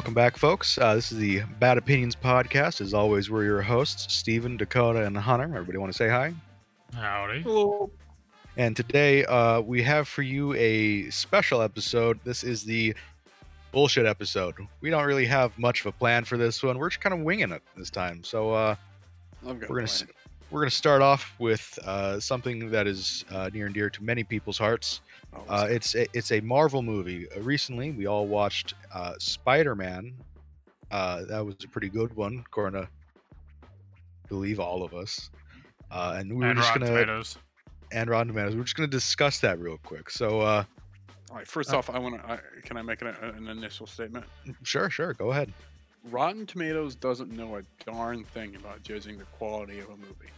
Welcome back, folks. Uh, this is the Bad Opinions podcast. As always, we're your hosts, Steven, Dakota, and Hunter. Everybody want to say hi? Howdy. Hello. And today uh, we have for you a special episode. This is the bullshit episode. We don't really have much of a plan for this one. We're just kind of winging it this time. So uh, we're gonna plan. we're gonna start off with uh, something that is uh, near and dear to many people's hearts. Oh, Uh, it's a, it's a Marvel movie. Uh, recently, we all watched uh, Spider Man. Uh, that was a pretty good one, according to believe all of us. Uh, and we were and just Rotten gonna Tomatoes. and Rotten Tomatoes. We're just gonna discuss that real quick. So, uh, All right. First uh, off, I want to. Can I make an, an initial statement? sure, sure, go ahead. Rotten Tomatoes doesn't know a darn thing about judging the quality of a movie.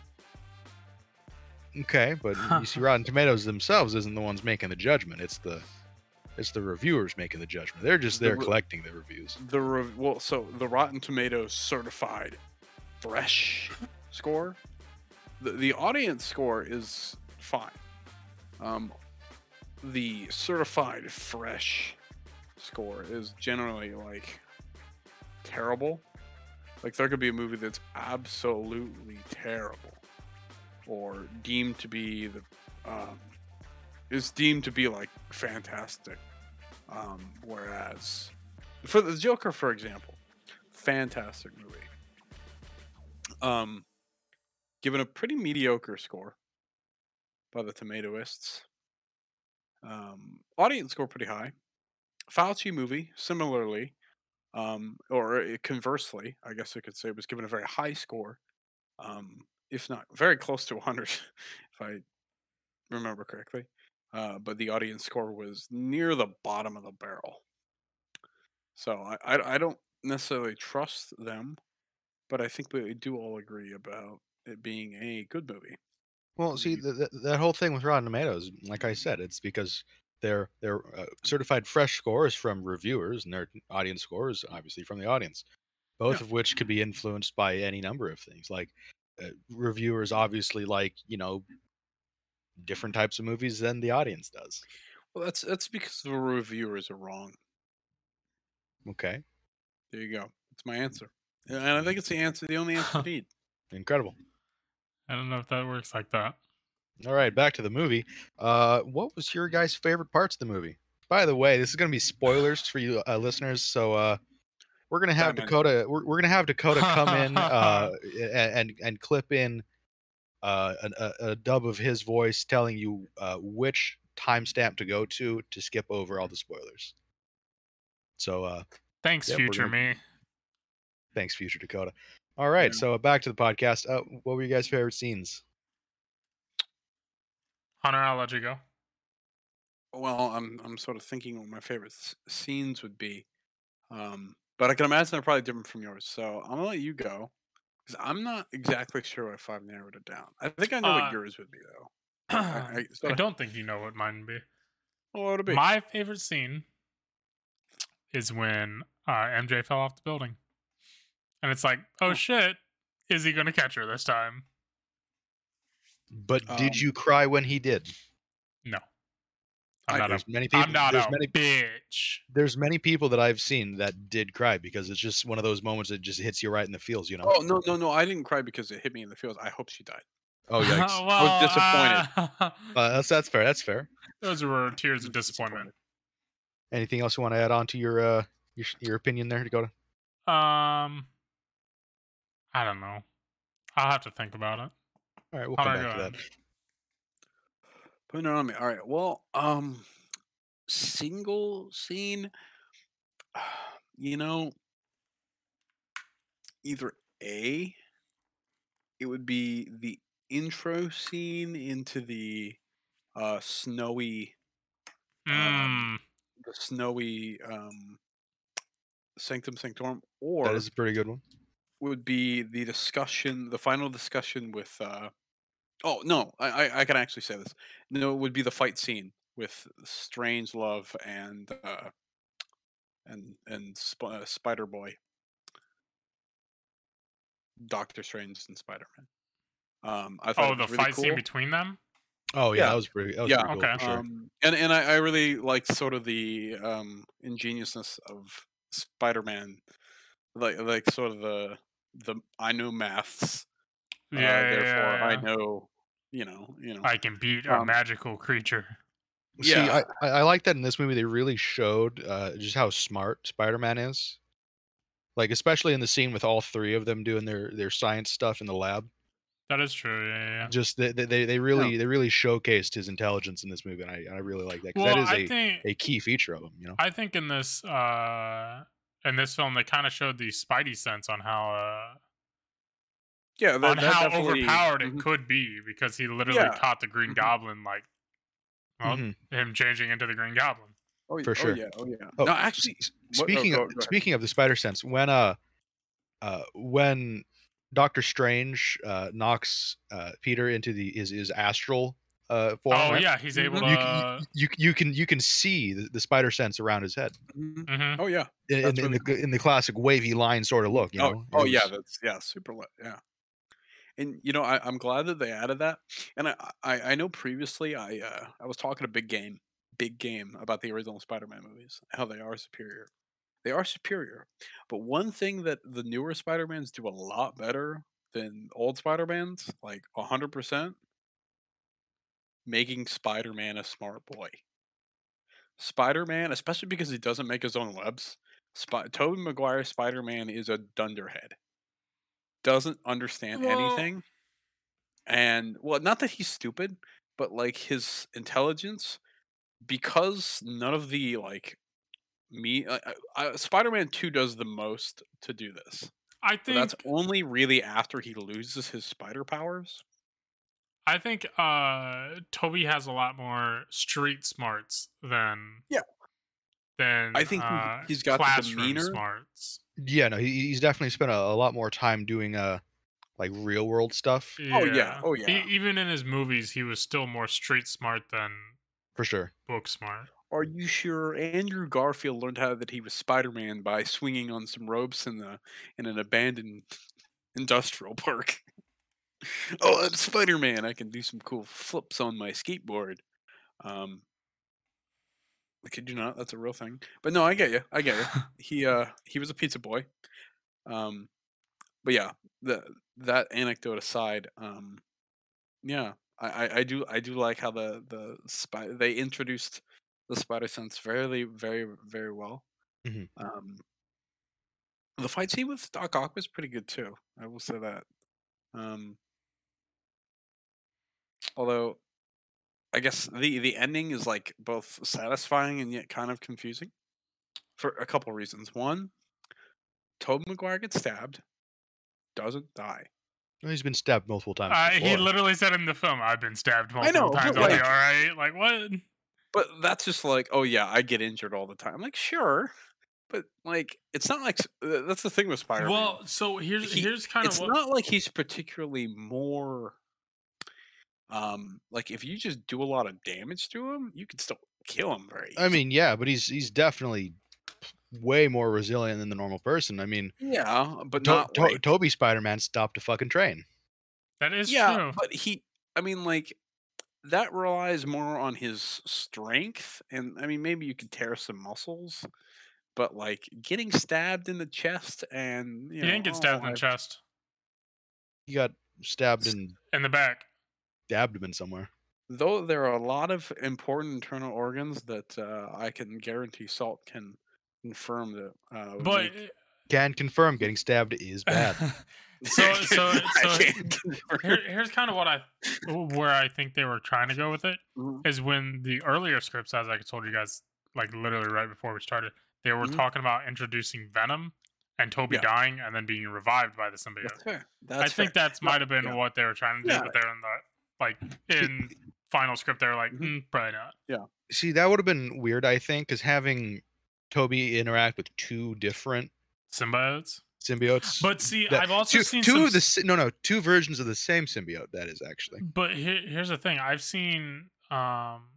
Okay, but you see, Rotten Tomatoes themselves isn't the ones making the judgment. It's the it's the reviewers making the judgment. They're just The there re- collecting the reviews. The rev- well, so the Rotten Tomatoes certified fresh score, the the audience score is fine. Um, the certified fresh score is generally like terrible. Like there could be a movie that's absolutely terrible, or deemed to be the um, is deemed to be like fantastic. Um, whereas for the Joker, for example, fantastic movie. Um, given a pretty mediocre score by the Tomatoists. Um, audience score pretty high. Fauci movie, similarly, um, or conversely, I guess I could say, was given a very high score, um, if not very close to 100, if I remember correctly. Uh, but the audience score was near the bottom of the barrel. So I, I, I don't necessarily trust them, but I think we do all agree about it being a good movie. Well, see, Mhm. th- th- that whole thing with Rotten Tomatoes, like I said, it's because their their uh, certified fresh scores from reviewers, and their audience scores, obviously from the audience. Both Yeah. of which could be influenced by any number of things. Like reviewers obviously like you know different types of movies than the audience does. Well, that's that's because the reviewers are wrong. Okay, There you go. That's my answer, and I think it's the answer, the only answer you need. incredible. I don't know if that works like that. All right, back to the movie. Uh, what was your guys' favorite parts of the movie? By the way, this is going to be spoilers for you uh, listeners, so uh, we're going to have Batman. Dakota. We're, we're going to have Dakota come in uh, and, and and clip in uh, a, a dub of his voice telling you uh, which timestamp to go to to skip over all the spoilers. So uh, Thanks, Yeah, future gonna- me. thanks, future Dakota. All right, Yeah. so back to the podcast. Uh, what were you guys' favorite scenes? Hunter, I'll let you go. Well, I'm I'm sort of thinking what my favorite s- scenes would be, um, but I can imagine they're probably different from yours. So I'm gonna let you go because I'm not exactly sure if I've narrowed it down. I think I know Uh, what yours would be though. I, I, I, don't think you know what mine would be. what would it be? My favorite scene is when uh, MJ fell off the building. And it's like, oh Oh. shit, is he going to catch her this time? But Um, did you cry when he did? No. I'm not, There's a, many people. I'm not there's a many bitch. there's many people that I've seen that did cry because it's just one of those moments that just hits you right in the feels, you know. oh no no no! I didn't cry because it hit me in the feels. I hope she died. Oh, yikes. well, disappointed. uh, uh, that's that's fair. That's fair. those were tears of disappointment. Anything else you want to add on to your uh your your opinion there, Dakota? Um, I don't know. I'll have to think about it. All right, we'll come back to that. Putting it on me. All right. Well, um, single scene. You know, either a, it would be the intro scene into the uh snowy, Mm, Um, the snowy um sanctum sanctorum, or That is a pretty good one. would be the discussion, the final discussion with. uh Oh no, I I, I can actually say this. No, it would be the fight scene with Strange Love and uh and and Sp- uh, Spider Boy, Doctor Strange and Spider Man. Um, I thought oh, the really fight scene between them. Oh yeah, Yeah. that was pretty. That was Yeah, pretty cool okay. for sure. Um, and and I, I really liked sort of the um, ingeniousness of Spider-Man, like like sort of the the I know maths. Yeah, uh, yeah, therefore yeah, I know, you know, you know. I can beat a Um, magical creature. See, Yeah. I, I I like that in this movie they really showed uh, just how smart Spider-Man is. Like especially in the scene with all three of them doing their their science stuff in the lab. That is true. Yeah, yeah. yeah. Just they they, they- they really they really showcased his intelligence in this movie, and I, I really like that because Well, that is I a, think a key feature of him. You know, I think in this uh in this film they kind of showed the Spidey sense on how uh yeah, that, on that how definitely- overpowered it mhm. could be because he literally Yeah. caught the Green Mhm. Goblin like well, Mhm. him changing into the Green Goblin. Oh, y- for oh, sure. yeah, oh yeah. Oh, no, actually, s- what- oh, speaking go- of go speaking of the spider sense, when uh, uh, when Doctor Strange uh, knocks uh, Peter into the his, his astral uh, form, oh right? yeah, he's able Mhm. to. you, uh, can- you, you can you can see the, the spider sense around his head Mhm. mhm. Oh yeah. in, in, That's in really the in the classic wavy line sort of look. You know? oh, oh It yeah, that's yeah, super lit. Yeah. And you know, I, I'm glad that they added that. And I, I, I know previously I uh, I was talking a big game, big game about the original Spider-Man movies, how they are superior. They are superior. But one thing that the newer Spider-Mans do a lot better than old Spider-Mans, like hundred percent, making Spider-Man a smart boy. Spider-Man, especially because he doesn't make his own webs. Sp- Tobey Maguire Spider-Man is a dunderhead. Doesn't understand Well- anything. And well, not that he's stupid, but like his intelligence because none of the like me uh, uh, uh, Spider-Man 2 does the most to do this. I think that's only really after he loses his spider powers. I think uh Toby has a lot more street smarts than Yeah. than I think uh, he's got the demeanor. smarts. Yeah, no, he, he's definitely spent a, a lot more time doing uh like real world stuff Oh, yeah. Oh, E- yeah. even in his movies, he was still more street smart than for sure. book smart. Are you sure Andrew Garfield learned how that he was Spider-Man by swinging on some ropes in the in an abandoned industrial park? oh, I'm Spider-Man. I can do some cool flips on my skateboard. Um, I kid you not, that's a real thing. But no, I get you. I get you. he uh he was a pizza boy. Um, but yeah, the that anecdote aside, um, yeah, I, I, I do I do like how the the spy they introduced the spider sense very very very well. Mhm. Um, the fight scene with Doc Ock was pretty good too. I will say that. Um, although, I guess the the ending is like both satisfying and yet kind of confusing for a couple reasons. One, Tobey Maguire gets stabbed, doesn't die. Well, He's been stabbed multiple times. Uh, he literally said in the film, "I've been stabbed multiple know, times. I'll like- all right." Like what? But that's just like, oh yeah, I get injured all the time. Like sure, but like it's not like uh, that's the thing with Spider-Man. Well, so here's He- here's kind of it's what. not like he's particularly more. Um, like if you just do a lot of damage to him, you can still kill him very. Easily. I mean, yeah, but he's he's definitely way more resilient than the normal person. I mean, yeah, but to- not to- like Toby Spider-Man stopped a fucking train. that is yeah, true. but he. I mean, like that relies more on his strength, and I mean, maybe you could tear some muscles, but like getting stabbed in the chest and you he know, didn't get stabbed oh, in the I- chest, He got stabbed in in the back. The abdomen somewhere. Though there are a lot of important internal organs that uh, I can guarantee Salt can confirm that. Uh, But make- Can confirm getting stabbed is bad. so so so here, here's kind of what I where I think they were trying to go with it Mhm. is when the earlier scripts, as I told you guys, like literally right before we started, they were Mhm. talking about introducing Venom and Toby Yeah. dying and then being revived by the symbiote. That's fair. I think fair. that's might have been yeah. what they were trying to do, Yeah. but they're in the like in final script. They're like, Mhm. mm, probably not. Yeah. See, that would have been weird, I think, because having Toby interact with two different Symbiotes. symbiotes. But see, that- I've also two, seen two some of the no no two versions of the same symbiote. That is actually. But here, here's the thing: I've seen um,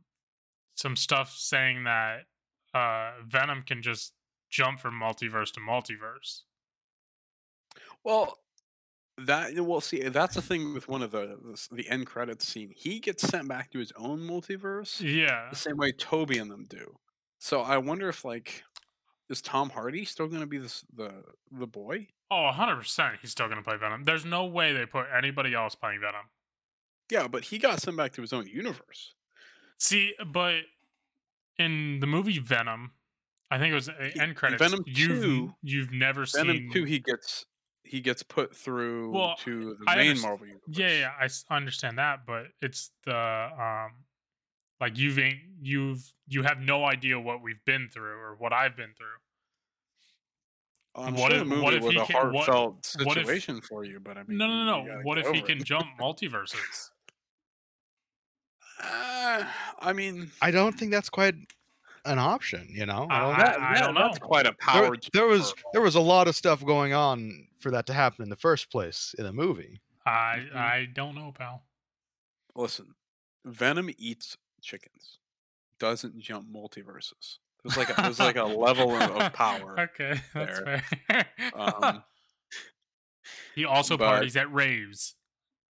some stuff saying that uh, Venom can just jump from multiverse to multiverse. Well, that well, see, that's the thing with one of the the, end credits scene. He gets sent back to his own multiverse Yeah, the same way Toby and them do. So I wonder if like is Tom Hardy still going to be this, the the boy? Oh, 100% he's still going to play Venom. There's no way they put anybody else playing Venom. Yeah, but he got sent back to his own universe. See, but in the movie Venom, I think it was end credits. Venom you've 2 you've never Venom seen. two, he gets he gets put through Well, to the I main underst- Marvel universe. Yeah, yeah, I s- understand that, but it's the um, like you've you've you have no idea what we've been through or what I've been through. I'm What sure if- the what movie if was he a can- what- heartfelt what if- situation for you, but I mean, No, no, no, no. What if he over can jump multiverses? Uh, I mean, I don't think that's quite an option. You know, I don't I- know. that, I that- don't that's know. quite a power. there was there was a lot of stuff going on for that to happen in the first place in a movie. I Mhm. I don't know, pal. Listen, Venom eats chickens, doesn't jump multiverses. There's like a, there's like a level of, of power. Okay, that's there. fair. Um, he also but- parties at raves.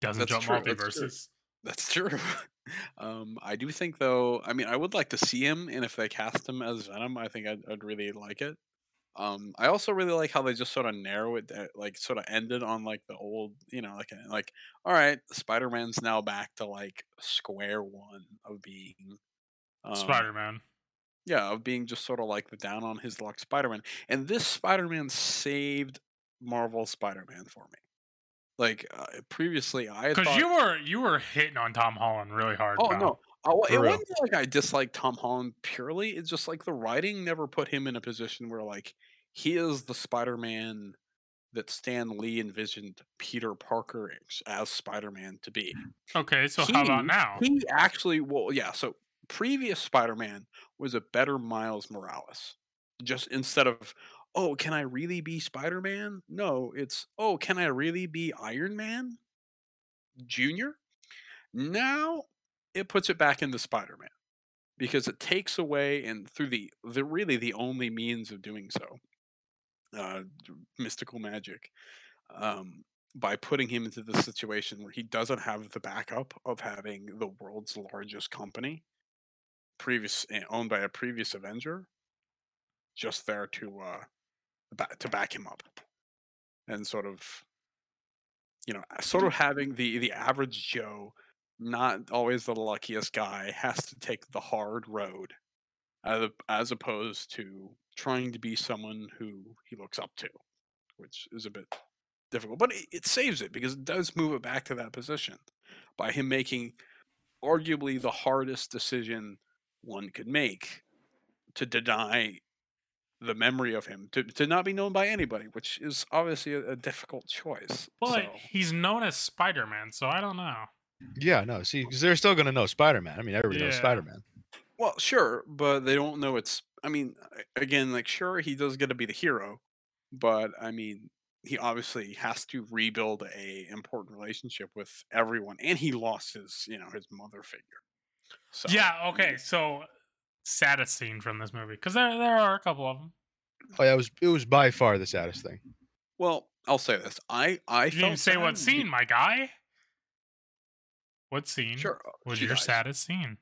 Doesn't jump true, that's true. multiverses. That's true. Um, I do think though. I mean, I would like to see him, and if they cast him as Venom, I think I'd, I'd really like it. Um, I also really like how they just sort of narrow it, like sort of ended on like the old, you know, like like all right, Spider Man's now back to like square one of being um, Spider Man. yeah, of being just sort of like the down on his luck Spider Man, and this Spider Man saved Marvel Spider Man for me. Like uh, previously, I Because thought you were you were hitting on Tom Holland really hard. Oh pal. no! Oh, it real. wasn't like I disliked Tom Holland purely. It's just like the writing never put him in a position where like he is the Spider-Man that Stan Lee envisioned Peter Parker as Spider-Man to be. Okay, so how about now? He actually, well, yeah. So previous Spider-Man was a better Miles Morales. Just instead of, oh, can I really be Spider-Man? No, it's, oh, can I really be Iron Man? Junior. Now it puts it back into Spider-Man because it takes away and through the the really the only means of doing so, uh, mystical magic, um, by putting him into the situation where he doesn't have the backup of having the world's largest company, previous eh, owned by a previous Avenger, just there to uh, to back him up, and sort of, you know, sort of having the the average Joe, not always the luckiest guy, has to take the hard road, as as opposed to trying to be someone who he looks up to, which is a bit difficult. But it, it saves it because it does move it back to that position by him making arguably the hardest decision one could make to deny the memory of him to, to not be known by anybody which is obviously a, a difficult choice But so he's known as Spider Man, so I don't know. Yeah, no, see, because they're still gonna know Spider-Man. I mean, everybody knows Spider-Man. well sure but they don't know it's i mean again like sure he does get to be the hero but i mean he obviously has to rebuild a important relationship with everyone and he lost his you know his mother figure so yeah, okay, so saddest scene from this movie because there there are a couple of them. Oh yeah, it was it was by far the saddest thing. well i'll say this i i You didn't say what sad be- scene, my guy. What scene sure uh, was she your dies. saddest scene?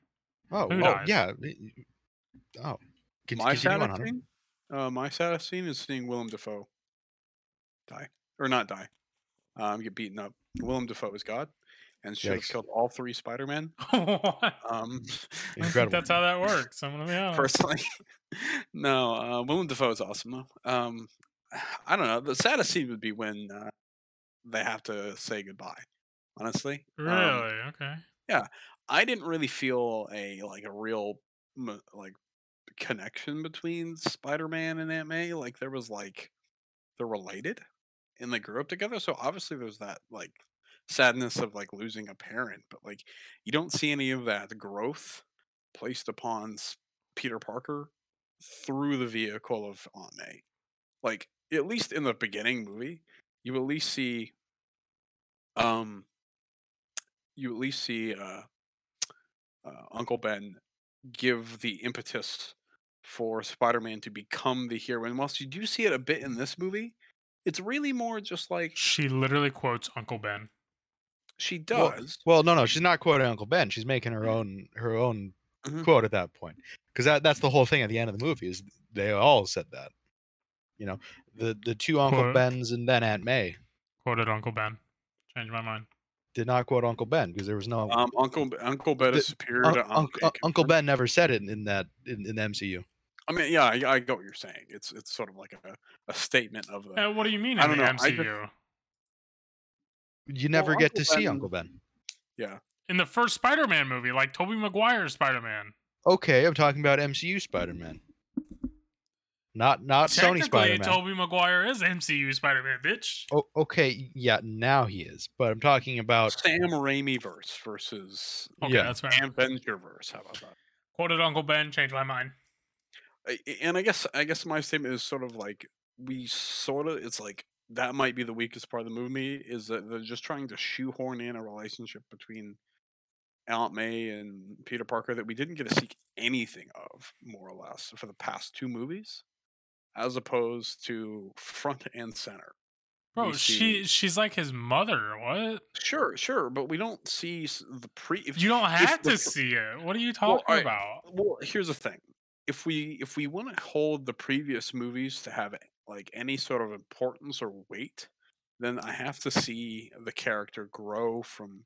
Oh, Who oh dies? yeah. y- y- Oh, Con- my continue on, saddest Hunter. scene uh, my saddest scene is seeing willem dafoe die or not die um get beaten up willem dafoe is god and should have Yikes. killed all three spider-man What? um I think Incredible. that's how that works. I'm gonna be honest. personally. no, uh, Willem Dafoe is awesome though. Um, I don't know. The saddest scene would be when uh, they have to say goodbye. Honestly, Um, Really? okay. Yeah. I didn't really feel a like a real like connection between Spider-Man and Aunt May. Like there was like they're related and they grew up together. So obviously there's that like sadness of like losing a parent, but like you don't see any of that growth placed upon Peter Parker through the vehicle of Aunt May. Like at least in the beginning movie, you at least see um you at least see uh, uh Uncle Ben give the impetus for Spider-Man to become the hero. And whilst you do see it a bit in this movie, it's really more just like She literally quotes Uncle Ben. she does. Well, no, no, she's not quoting Uncle Ben. She's making her own her own Mhm. quote at that point. Because that that's the whole thing at the end of the movie is they all said that. You know, the the two Uncle Quote. Bens and then Aunt May. Quoted Uncle Ben. Changed my mind. Did not quote Uncle Ben because there was no Um, Uncle Uncle Ben The- is superior Un- to Aunt Unc- May, Un- Uncle. Ben never said it in that in, in the MCU. I mean, yeah, I, I get what you're saying. It's it's sort of like a, a statement of the. Uh, what do you mean I in don't the know, I MCU? just- You never get Uncle to see Uncle Ben. Yeah. In the first Spider-Man movie, like Tobey Maguire's Spider-Man. Okay, I'm talking about MCU Spider-Man. Not not Sony Technically, Spider-Man. Tobey Maguire is MCU Spider-Man, bitch. Oh, okay, yeah, now he is. But I'm talking about Sam Raimi verse versus Okay, Yeah. that's fair. Avenger verse. How about that? Quoted Uncle Ben. Changed my mind. I- I- And I guess I guess my statement is sort of like we sort of it's like that might be the weakest part of the movie is that they're just trying to shoehorn in a relationship between Aunt May and Peter Parker that we didn't get to see anything of more or less for the past two movies, as opposed to front and center. Bro, she she's like his mother. What? Sure, sure, but we don't see the pre. If, You don't have the to see it. What are you Well, talking about? well here's the thing if we if we want to hold the previous movies to have like any sort of importance or weight then i have to see the character grow from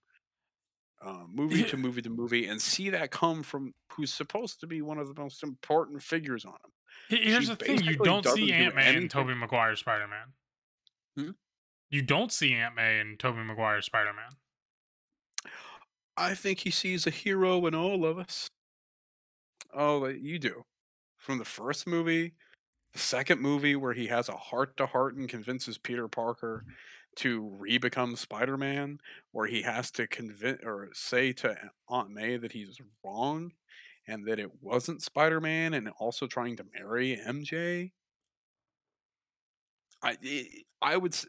uh, movie to movie to movie and see that come from who's supposed to be one of the most important figures on him Here's she the thing: you don't see do Aunt May and. Tobey Maguire Spider-Man. Hmm? You don't see Aunt May and Tobey Maguire Spider-Man. i think he sees a hero in all of us oh you do from the first movie the second movie where he has a heart to heart and convinces Peter Parker to re-become Spider-Man, where he has to convince or say to Aunt May that he's wrong and that it wasn't Spider-Man, and also trying to marry MJ. I I- I would s-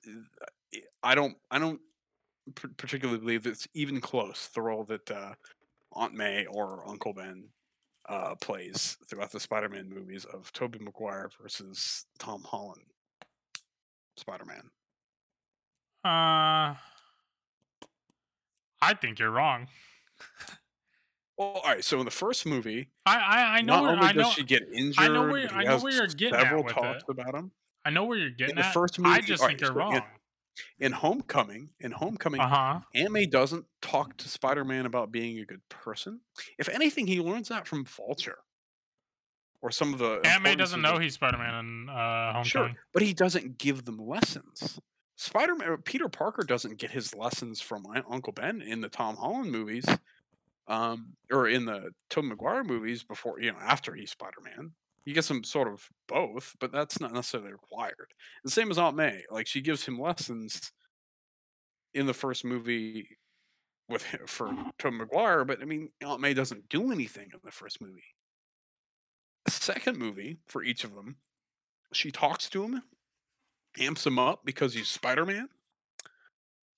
I don't I don't particularly believe it's even close the role that uh, Aunt May or Uncle Ben uh, plays throughout the Spider-Man movies of Tobey Maguire versus Tom Holland Spider-Man. Uh, I think you're wrong. Well, all right. So in the first movie, I I, I know not where only I know does she get injured, I know where- I know where you're getting at several with talks it. about him. I know where you're getting In the at. first I just think right, you're so wrong. In Homecoming, in Homecoming, Uh huh. Aunt May doesn't talk to Spider-Man about being a good person. If anything, he learns that from Vulture or some of the. Aunt May doesn't know the- he's Spider-Man in uh, Sure, but he doesn't give them lessons. Spider-Man, Peter Parker doesn't get his lessons from Uncle Ben in the Tom Holland movies, um, or in the Tobey Maguire movies before you know after he's Spider-Man. He gets them sort of both, but that's not necessarily required. The same as Aunt May, like she gives him lessons in the first movie with for Tobey Maguire, but I mean Aunt May doesn't do anything in the first movie. The second movie for each of them, she talks to him, amps him up because he's Spider Man.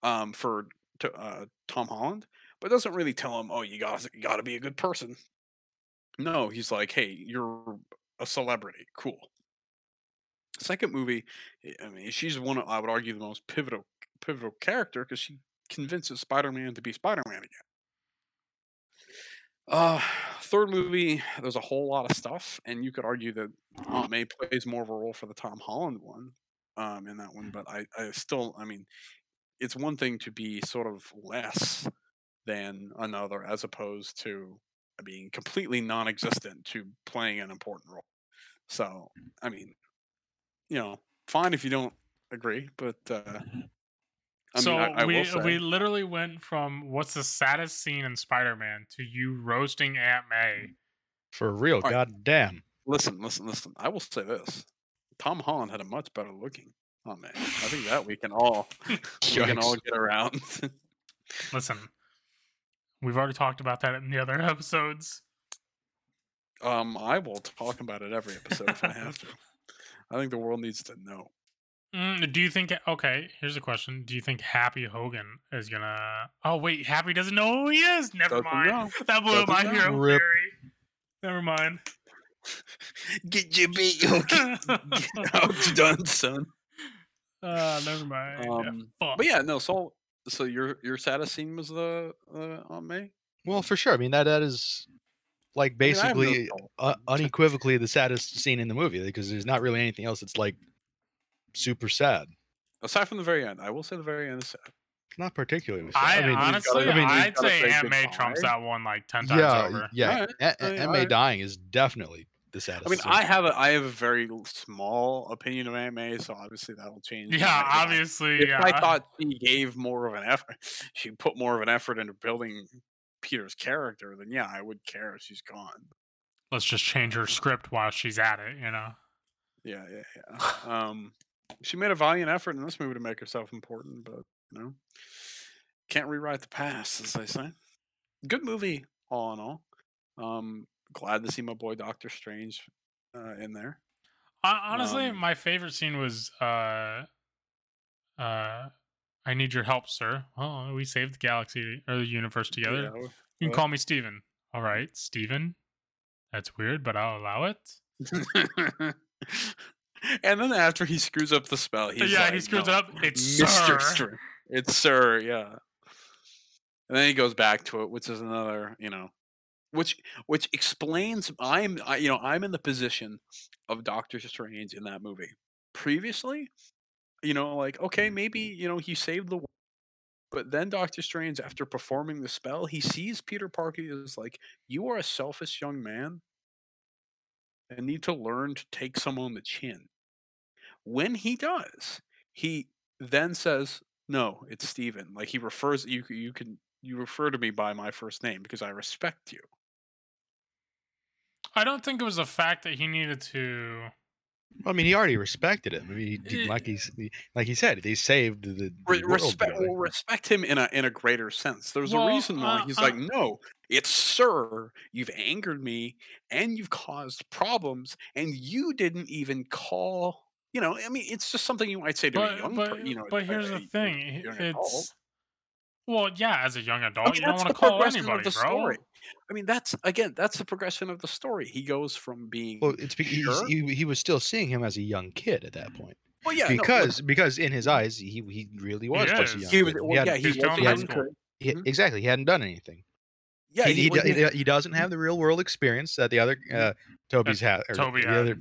Um, for to, uh, Tom Holland, but doesn't really tell him, "Oh, you got you got to be a good person." No, he's like, "Hey, you're a celebrity, cool." Second movie, I- I mean, she's one of, I would argue the most pivotal pivotal character because she convinces Spider Man to be Spider Man again. Uh, third movie, there's a whole lot of stuff, and you could argue that Aunt May plays more of a role for the Tom Holland one, um, in that one. But I, I still, I mean, it's one thing to be sort of less than another, as opposed to being completely non-existent to playing an important role. So, mm. I mean, you know, fine if you don't agree, but uh, mm-hmm. I so mean, I, I we will say, we literally went from what's the saddest scene in Spider-Man to you roasting Aunt May. Mm. for real. Alright. God damn. Listen, listen, listen. I will say this: Tom Holland had a much better looking. Oh man, I think that we can all we can all get around. Listen, we've already talked about that in the other episodes. um, I will talk about it every episode if I have to. I think the world needs to know. Mm, do you think? Okay, here's a question. Do you think Happy Hogan is gonna? Oh wait, Happy doesn't know who he is. Never Doesn't mind. know. That blew up my Doesn't know. hero Rip. theory. Never mind. Get your bait, outdone, son. uh, never mind. Um, fuck. but yeah, no. So, so your your saddest scene was the uh, Aunt May. Well, for sure. I mean that that is like I mean, I no basically uh, unequivocally the saddest scene in the movie because there's not really anything else that's like super sad. Aside from the very end, I will say the very end is sad. Not particularly. sad. I, mean, honestly, I mean, I'd say say Aunt May trumps that one like ten times yeah, over. yeah. Alright, A- A- alright, Aunt May alright. dying is definitely the saddest. I mean. I have a I have a very small opinion of May, so obviously that'll change. Yeah, obviously. If yeah. I thought she gave more of an effort, she put more of an effort into building Peter's character, then yeah, I would care if she's gone. Let's just change her script while she's at it. You know. Yeah, yeah, yeah. um, she made a valiant effort in this movie to make herself important, but you know, can't rewrite the past, as they say. Good movie, all in all. Um, glad to see my boy Doctor Strange uh, in there. Honestly, Um, my favorite scene was uh uh I need your help, sir. Well, we saved the galaxy or the universe together. Yeah, You can call me Steven. All right, Steven. That's weird, but I'll allow it. and then after he screws up the spell, he's yeah, like, he screws "No, it up. It's Mr. sir. It's Sir, yeah. And then he goes back to it, which is another, you know, which which explains I'm I, you know I'm in the position of Doctor Strange in that movie. Previously, you know, like okay, maybe mm-hmm. you know he saved the world, but then Doctor Strange, after performing the spell, he sees Peter Parker as like, you are a selfish young man and need to learn to take some on the chin. When he does, he then says, "No, it's Steven. Like he refers you. You can you refer to me by my first name because I respect you. I don't think it was the fact that he needed to. I mean, he already respected him. I mean, he, he- Eh, like he's he- like he said, they saved the, the Re- world respect together. well, respect him in a in a greater sense. There's Well, a reason why uh, he's uh, like, no, it's sir. You've angered me and you've caused problems, and you didn't even call. You know, I mean, it's just something you might say to a young, but per- you know. but here's a- the thing. i- young adult. It's well, yeah. As a young adult, I mean, you don't want to call anybody, bro. story. I mean, that's again, that's the progression of the story. He goes from being Well, it's because Sure. he, he was still seeing him as a young kid at that point. well, yeah, no, because because in his eyes, he he really was just a young he was, kid. well, yeah, hadn't- he he's was still a in high young school. kid. he- exactly, he hadn't done anything. Yeah, he, he, he, he- he doesn't have the real world experience that the other uh, Toby's had. Toby the had. other,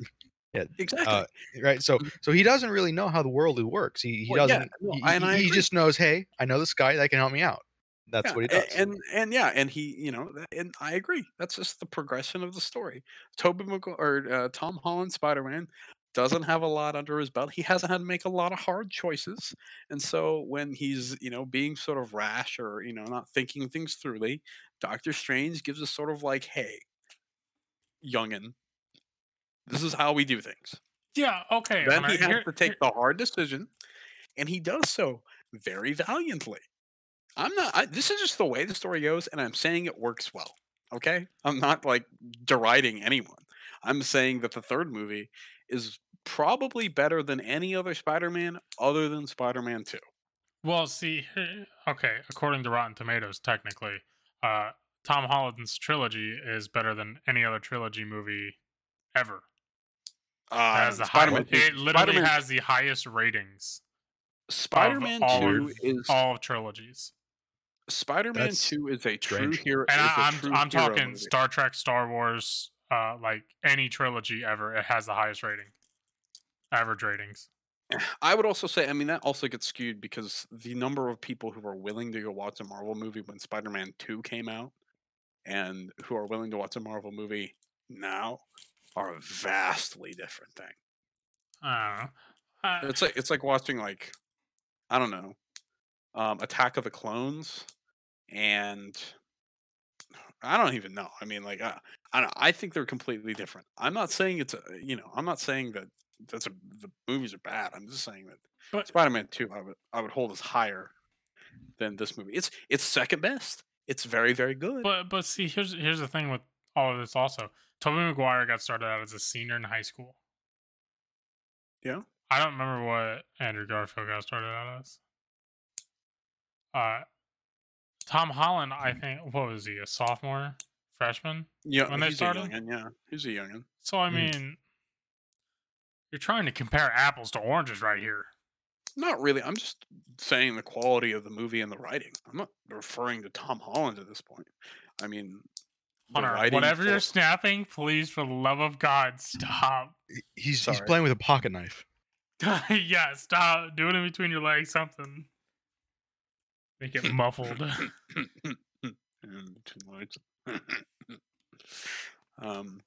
exactly. uh, right? So Mhm. so he doesn't really know how the world works. He he Well, doesn't. no, he, he just knows, hey, I know this guy that can help me out. That's Yeah, what he a- does. And and yeah, and he, you know, and I agree. That's just the progression of the story. Toby Magu- or uh, Tom Holland Spider Man doesn't have a lot under his belt. He hasn't had to make a lot of hard choices, and so when he's, you know, being sort of rash or you know not thinking things thoroughly, Doctor Strange gives us sort of like, hey, youngin, this is how we do things. Yeah. Okay. Then when he has here- to take the hard decision, and he does so very valiantly. I'm not. I, this is just the way the story goes, and I'm saying it works well. Okay, I'm not like deriding anyone. I'm saying that the third movie is probably better than any other Spider-Man other than Spider-Man Two. Well, see, okay, according to Rotten Tomatoes, technically, uh, Tom Holland's trilogy is better than any other trilogy movie ever. It Uh, has the high, Spider-Man, it literally Spider-Man- has the highest ratings Spider-Man Two of- is all of trilogies. Spider-Man That's Two is a true strange. hero. And is I, a I'm true I'm talking movie. Star Trek, Star Wars, uh, like any trilogy ever. It has the highest rating, average ratings. I would also say, I mean, that also gets skewed because the number of people who are willing to go watch a Marvel movie when Spider Man 2 came out and who are willing to watch a Marvel movie now are a vastly different thing. I don't know. Uh, It's like it's like watching like I don't know, um, Attack of the Clones, and I don't even know. I mean, like I, I don't. I think they're completely different. I'm not saying it's a you know. I'm not saying that that's a the movies are bad. I'm just saying that But- Spider-Man Two, I would I would hold as higher than this movie. It's it's second best. It's very very good. but but see, here's here's the thing with all of this. Also, Tobey Maguire got started out as a senior in high school. Yeah. I don't remember what Andrew Garfield got started out as. Uh, Tom Holland, I think, what was he, a sophomore, freshman? yeah, when they he's started? a youngin. Yeah, he's a youngin. So I Hmm. mean, you're trying to compare apples to oranges right here. Not really. I'm just saying the quality of the movie and the writing. I'm not referring to Tom Holland at this point. I mean, Hunter, writing whatever you're snapping, please, for the love of God, stop. he's he's playing with a pocket knife. yeah, stop. Do it in between your legs, something. Make it muffled. And too much. um,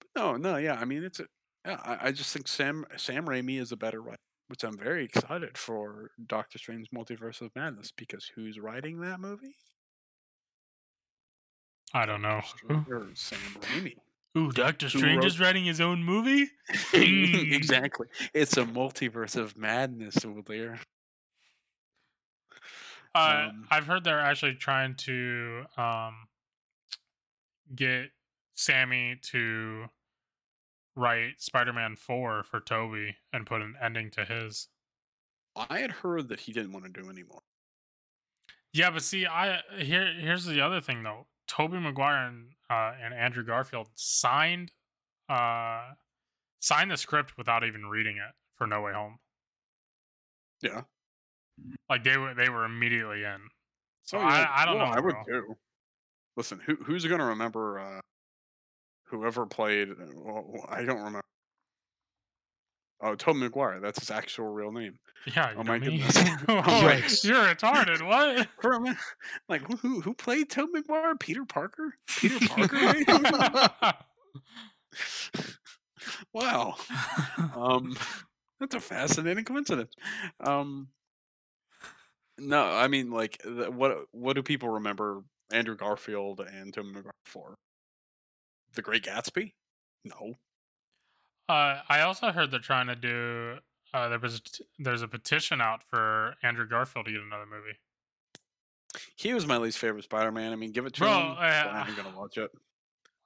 but no, no, yeah. I mean, it's a. Yeah, I, I just think Sam Sam Raimi is a better writer, which I'm very excited for Doctor Strange Multiverse of Madness because who's writing that movie? I don't know. Or Sam Raimi. Ooh, Doctor Strange is writing his own movie? Mm. exactly. It's a multiverse of madness over there. Uh, Um, I've heard they're actually trying to um, get Sammy to write Spider-Man Four for Toby and put an ending to his. I had heard that he didn't want to do anymore. Yeah, but see, I here here's the other thing though. Tobey Maguire and uh, and Andrew Garfield signed uh, signed the script without even reading it for No Way Home. Yeah. Like they were they were immediately in. So Oh, yeah. I, I don't Well, know. I would too. Listen, who who's gonna remember uh, whoever played? uh, Well, I don't remember. Oh, Tom McGuire. That's his actual real name. Yeah, you Oh my me. goodness. Oh, Yikes. You're retarded. What? For a minute, like who who, who played Tom McGuire? Peter Parker. Peter Parker. wow. Um, that's a fascinating coincidence. Um, no, I mean, like, what what do people remember Andrew Garfield and Tom McGuire for? The Great Gatsby? No. uh, I also heard they're trying to do. Uh, there was there's a petition out for Andrew Garfield to get another movie. He was my least favorite Spider-Man. I mean, give it to Bro, him. uh, I'm not gonna watch it.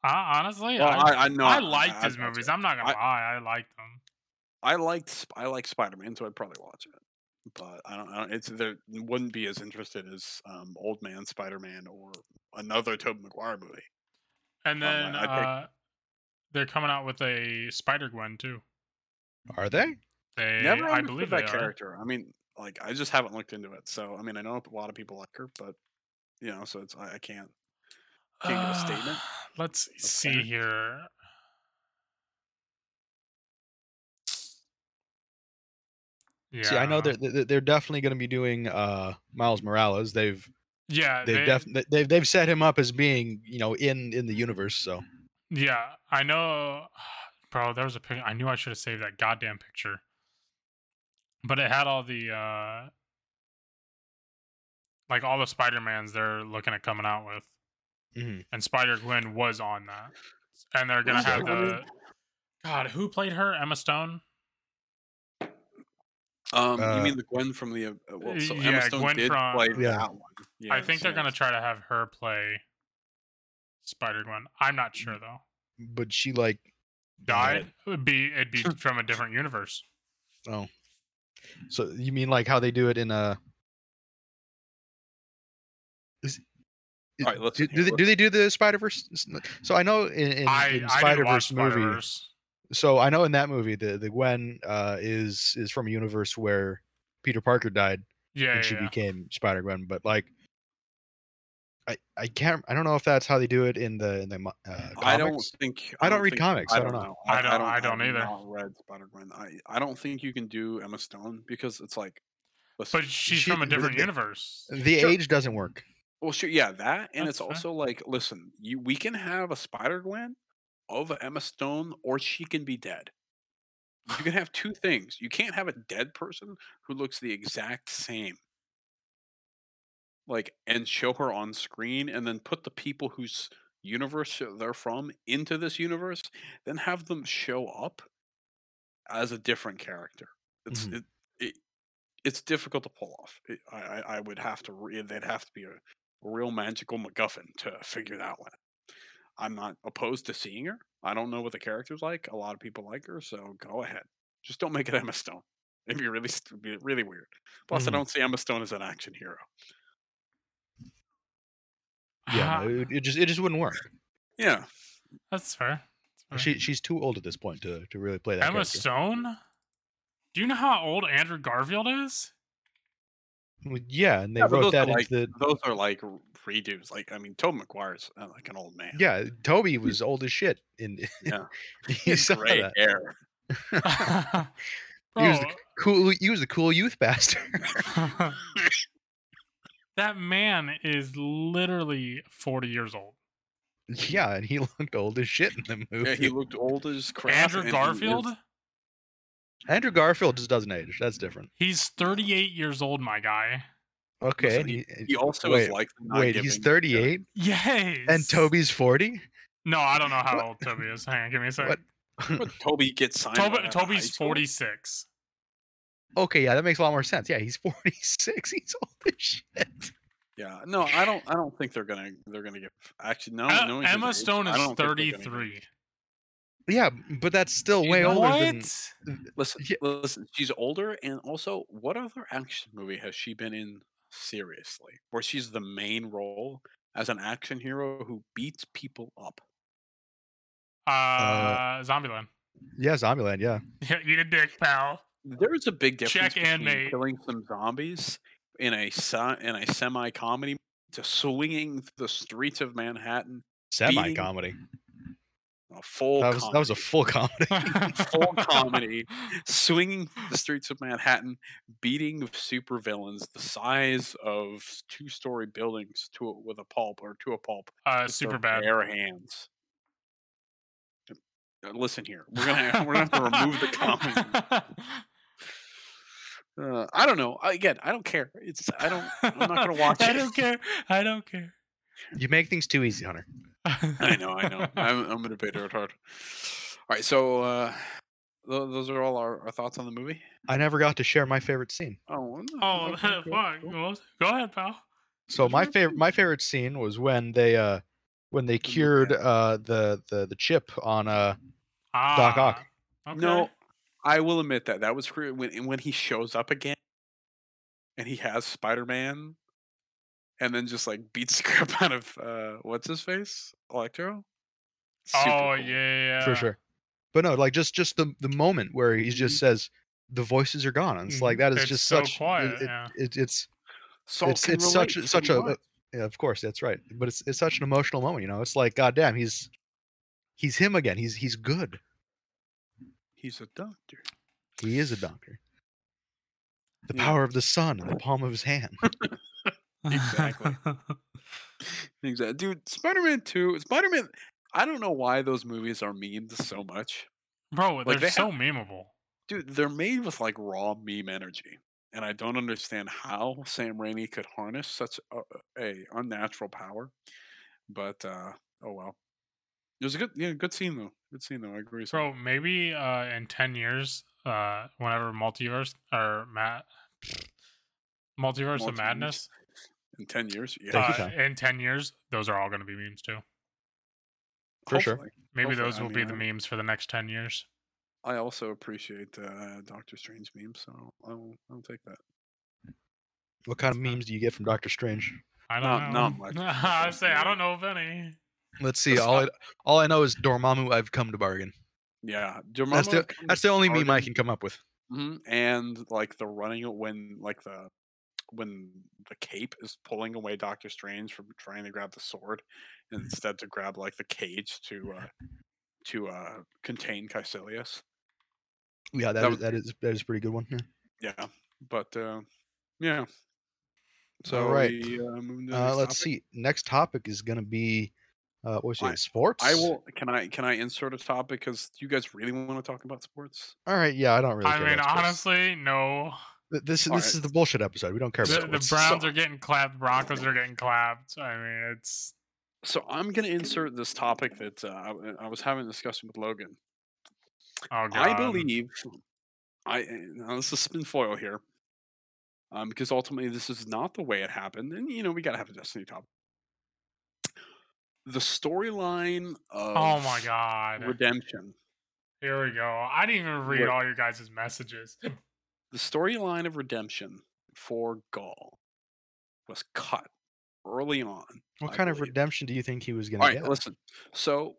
I, honestly, Well, I, I, I know. I liked I'd his movies. I'm not gonna lie, I liked them. I liked I like Spider-Man, so I'd probably watch it. But I don't. I don't it's there wouldn't be as interested as um, Old Man Spider-Man or another Tobey Maguire movie. And Um, then I think- uh, they're coming out with a Spider Gwen too. Are they? They, Never I believe that they are. character. I mean, like I just haven't looked into it. So I mean, I know a lot of people like her, but you know, so it's I, I can't. Can't give a statement? Let's see here. Yeah. See, I know they're they're definitely going to be doing uh Miles Morales. They've Yeah, they've they, def- they've they've set him up as being you know in in the universe. So yeah, I know, bro. There was a picture. I knew I should have saved that goddamn picture, but it had all the uh, like all the Spider Mans they're looking at coming out with, Mhm. and Spider Gwen was on that, and they're gonna have the. God, who played her? Emma Stone. Um, Uh, you mean the Gwen from the? Uh, well, so yeah, Emma Stone Gwen did from- play Yeah. that one. I Yes, think they're gonna try to have her play Spider Gwen. I'm not sure though. but she like Died? It'd be it'd be from a different universe. oh, so you mean like how they do it in a. Is, All right, let's do, do, they, do they do the Spider Verse? So I know in, in, I in Spider didn't watch Verse movie. Spider-Verse. So I know in that movie the the Gwen uh, is is from a universe where Peter Parker died Yeah, and yeah, she yeah. became Spider Gwen, but like. I, I can't I don't know if that's how they do it in the in the mo- uh, I don't think I don't read think- comics, I don't know. I don't- I have don't either. Not read Spider Gwen. I I don't think you can do Emma Stone because it's like. Listen, But she's She- from a different the- universe. The Sure. age doesn't work. Well, sure, yeah, that, and That's it's fair. also like, listen, you we can have a Spider Gwen of Emma Stone, or she can be dead. You can have two things. You can't have a dead person who looks the exact same, like, and show her on screen, and then put the people whose universe they're from into this universe, then have them show up as a different character. It's Mhm. it, it it's difficult to pull off. It, I I I would have to. Re- they'd have to be a real magical MacGuffin to figure that one. Out. I'm not opposed to seeing her. I don't know what the character's like. A lot of people like her, so go ahead. Just don't make it Emma Stone. It'd be really, st- be really weird. Plus, Mhm. I don't see Emma Stone as an action hero. Yeah, Ah, no, it, it just it just wouldn't work. Yeah, that's fair. That's fair. She she's too old at this point to to really play that Emma character. Stone. Do you know how old Andrew Garfield is? Well, Yeah, and they Yeah, wrote that are into the those are like r- redos. Like, I mean, Tobey Maguire's uh, like an old man. yeah. Tobey was old as shit. In Yeah. you He's saw gray that. hair. He was the cool. He was a cool youth bastard. that man is literally 40 years old. yeah, and he looked old as shit in the movie. Yeah, he looked old as crap. Andrew and he Garfield, is- Andrew Garfield just doesn't age. That's different. he's 38 years old, my guy. Okay, Listen, he, he, he also wait, is like wait, he's 38 Yes. and Tobey's 40. No, I don't know how What? old Tobey is. Hang on, give me a second. What? But Tobey gets signed. Tobey, right out of high Tobey's 46. okay, yeah, that makes a lot more sense. Yeah, he's 46. He's old as shit. Yeah, no, I don't. I don't think they're gonna. They're gonna get. Actually, no. Uh, knowing Emma Stone I is don't think they're gonna get- 33. Yeah, but that's still way older what? than. Listen, Yeah. listen. She's older, and also, what other action movie has she been in seriously, where she's the main role as an action hero who beats people up? Uh, Zombieland. Yeah, Zombieland. Yeah, Yeah, eat a dick, pal. There is a big difference Check and between mate. killing some zombies in a se- in a semi comedy to swinging the streets of Manhattan, semi comedy. A full That was that was a full comedy. full comedy, swinging the streets of Manhattan, beating supervillains the size of two-story buildings to a, with a pulp or to a pulp. Uh, super bad. Bare hands. Uh, Listen here, we're gonna we're gonna have to remove the comedy. Uh, I don't know. Again, I don't care. It's I don't. I'm not gonna watch I it. don't care. I don't care. you make things too easy, Hunter. I know. I know. I'm, I'm a debater at heart. All right, so uh, tho- those are all our, our thoughts on the movie. I never got to share my favorite scene. Oh, no, oh, okay, fuck. cool, cool. Go, go ahead, pal. So my favorite my favorite scene was when they uh when they cured uh the the the chip on uh Ah, Doc Ock. Okay. No, I will admit that that was cre- when when he shows up again, and he has Spider Man, and then just like beats the crap out of uh what's his face Electro. Super Oh cool. yeah, yeah, for sure. But no, like just just the the moment where he just says the voices are gone. And it's like that is Mm-hmm. It's just so such quiet, It, it- yeah. it- it's Saul it's can it's such relate a- such a much. yeah, of course that's right. But it's it's such an emotional moment. You know, it's like goddamn, he's he's him again. He's he's good. He's a doctor. He is a doctor. The Yeah. power of the sun in the palm of his hand. Exactly. Exactly, dude. Spider Man Two, Spider Man. I don't know why those movies are memed so much. Bro, they're they so memeable. dude, they're made with like raw meme energy, and I don't understand how Sam Raimi could harness such a, a unnatural power. But uh oh well, it was a good, yeah, good scene though. Good scene though. I agree. Bro, maybe uh, in 10 years, uh, whenever multiverse or Matt. Multiverse of Madness. In ten years, yeah, Uh, in 10 years, those are all going to be memes too. For sure. Maybe Hopefully, those I will mean, be the I- memes for the next 10 years. I also appreciate uh, Doctor Strange memes, so I'll I'll take that. What kind of memes do you get from Doctor Strange? I don't Not- know. not much. I say I don't know of any. Let's see. The All I, all I know is Dormammu. I've come to bargain. Yeah, That's the that's the only meme I can come up with. hmm And like the running when like the when the cape is pulling away Doctor Strange from trying to grab the sword, and instead to grab like the cage to uh to uh contain Kaecilius. Yeah, That that, was- that is that is a pretty good one. Yeah. Yeah, but uh, yeah. So Alright. we, uh, to Uh, let's topic. see. Next topic is gonna be uh, what it? Sports. I will. Can I can I insert a topic because you guys really want to talk about sports? All right. Yeah, I don't really. I care mean, about honestly, no. Th- this this Alright. is the bullshit episode. We don't care about the sports. Browns are getting clapped. Broncos are getting clapped. I mean, it's. So I'm gonna insert this topic that uh, I, w- I was having a discussion with Logan. Oh, God. I believe I now this is spin foil here. Um, because ultimately this is not the way it happened, and you know we gotta have a destiny topic. The storyline of Oh, my God. redemption. Here we go. I didn't even read What- all your guys' messages. The storyline of redemption for Ghaul was cut early on. what I kind of redemption do you think he was All right, get? listen. So,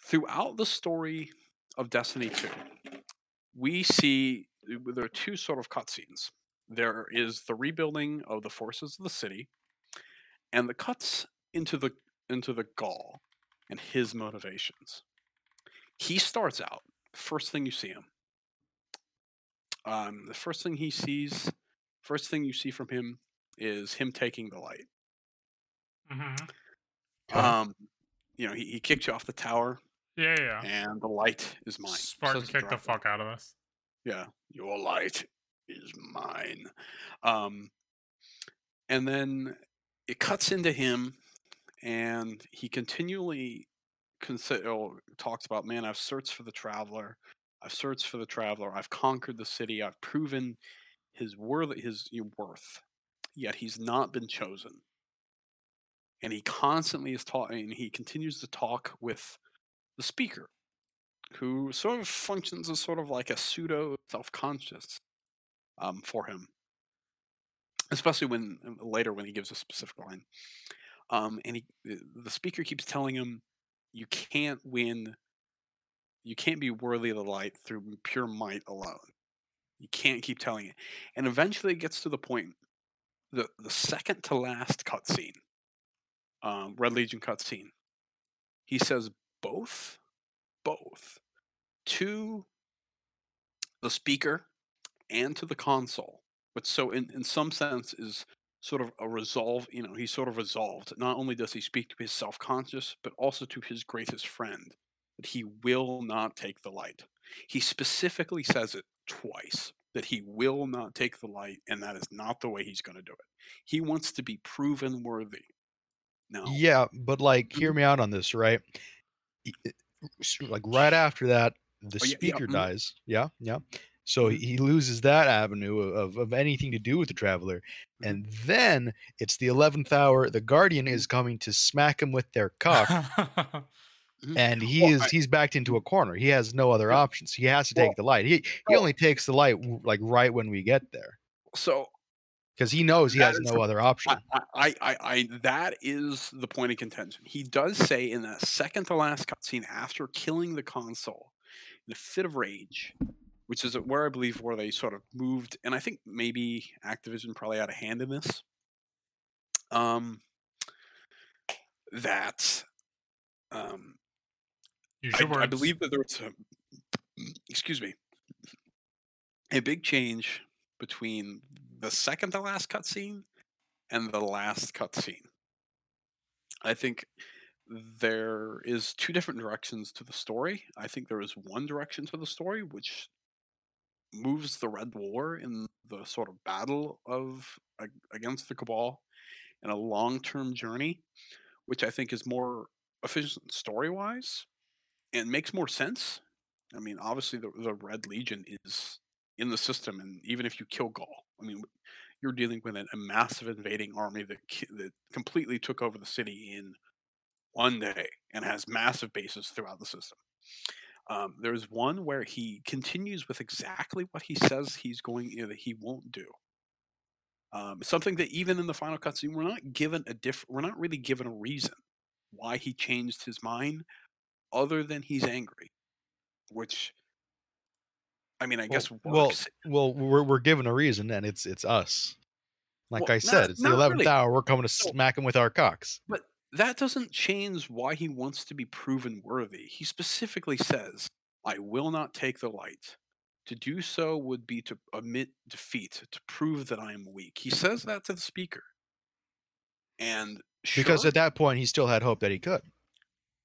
throughout the story of Destiny 2, we see uh, there are two sort of cutscenes. There is the rebuilding of the forces of the city, and the cuts into the into the Ghaul and his motivations. He starts out first thing you see him. Um, the first thing he sees, first thing you see from him is him taking the light. hmm Um, you know, he, he kicked you off the tower, Yeah, yeah. and the light is mine. Spartan Says kicked the fuck out of us. Yeah, your light is mine. Um, and then it cuts into him, and he continually consider oh, talks about, man, I've searched for the traveler. I've searched for the traveler. I've conquered the city. I've proven his worth, his worth. Yet he's not been chosen. And he constantly is talking. And he continues to talk with the speaker, who sort of functions as sort of like a pseudo self-conscious um, for him, especially when um, later when he gives a specific line. Um, and he, the the speaker keeps telling him, "You can't win. You can't be worthy of the light through pure might alone. You can't keep telling it." And eventually, it gets to the point, the the second to last cutscene, um, Red Legion cutscene. He says both, both to the speaker and to the consul, But so in, in some sense is sort of a resolve, you know, he's sort of resolved. Not only does he speak to his self conscious, but also to his greatest friend, that he will not take the light. He specifically says it twice that he will not take the light, and that is not the way he's going to do it. He wants to be proven worthy. No. Yeah, but like, hear Mhm. me out on this, right? Y- it- s- Like right after that, the Oh, yeah, yeah, speaker mhm. dies. Yeah, yeah. So Mhm. he loses that avenue of, of anything to do with the traveler, and then it's the eleventh hour. The guardian is coming to smack him with their cock. and he Well, is I- he's backed into a corner. He has no other options. He has to Well, take the light. He he only takes the light like right when we get there So because he knows he has no other option. I, I, I, I, that is the point of contention. He does say in that second to last cutscene after killing the consul in a fit of rage, which is where I believe where they sort of moved, and I think maybe Activision probably had a hand in this. Um, that um, Use I, your I words. believe that there was a, excuse me, a big change between the second to last cutscene and the last cutscene. I think there is two different directions to the story. I think there is one direction to the story which moves the Red War in the sort of battle of against the Cabal in a long-term journey, which I think is more efficient story-wise and makes more sense. I mean, obviously the, the Red Legion is in the system, and even if you kill Ghaul, I mean, you're dealing with a, massive invading army that that completely took over the city in one day and has massive bases throughout the system. Um, there's one where he continues with exactly what he says he's going you know, that he won't do. Um, something that even in the final cutscene, we're not given a diff. We're not really given a reason why he changed his mind, other than he's angry. Which, I mean, I Well- guess well, works. Well, we're we're given a reason, and it's it's us. Like Well, I not- said, it's the eleventh really. hour. We're coming to No. smack him with our cocks. But that doesn't change why he wants to be proven worthy. He specifically says, I will not take the light. To do so would be to admit defeat, to prove that I am weak. He says that to the speaker. And Because at that point, he still had hope that he could.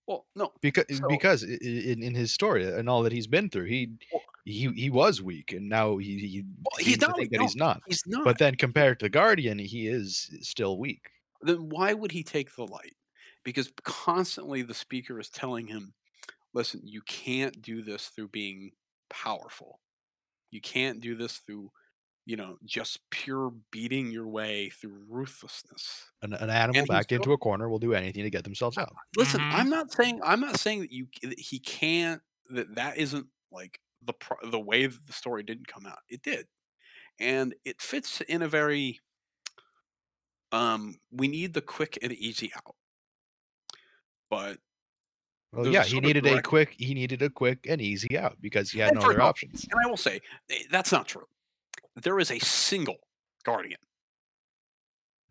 Well, no, Because eh, So- because in, in his story and all that he's been through, he Well- he he was weak, and now he, he Well, he's not weak, that he's not. he's not. But then compared to the Guardian, he is still weak. then why would he take the light? Because constantly the speaker is telling him, listen, you can't do this through being powerful. You can't do this through, you know, just pure beating your way through ruthlessness. An, an animal he's backed still- into a corner will do anything to get themselves out. Listen, Mhm. I'm not saying I'm not saying that you that he can't that that isn't like the pro- the way that the story didn't come out. It did, and it fits in a very um. We need the quick and easy out, but Well, yeah, he sort of needed a quick he needed a quick and easy out because he had And no other options. and I will say eh, that's not true. There is a single guardian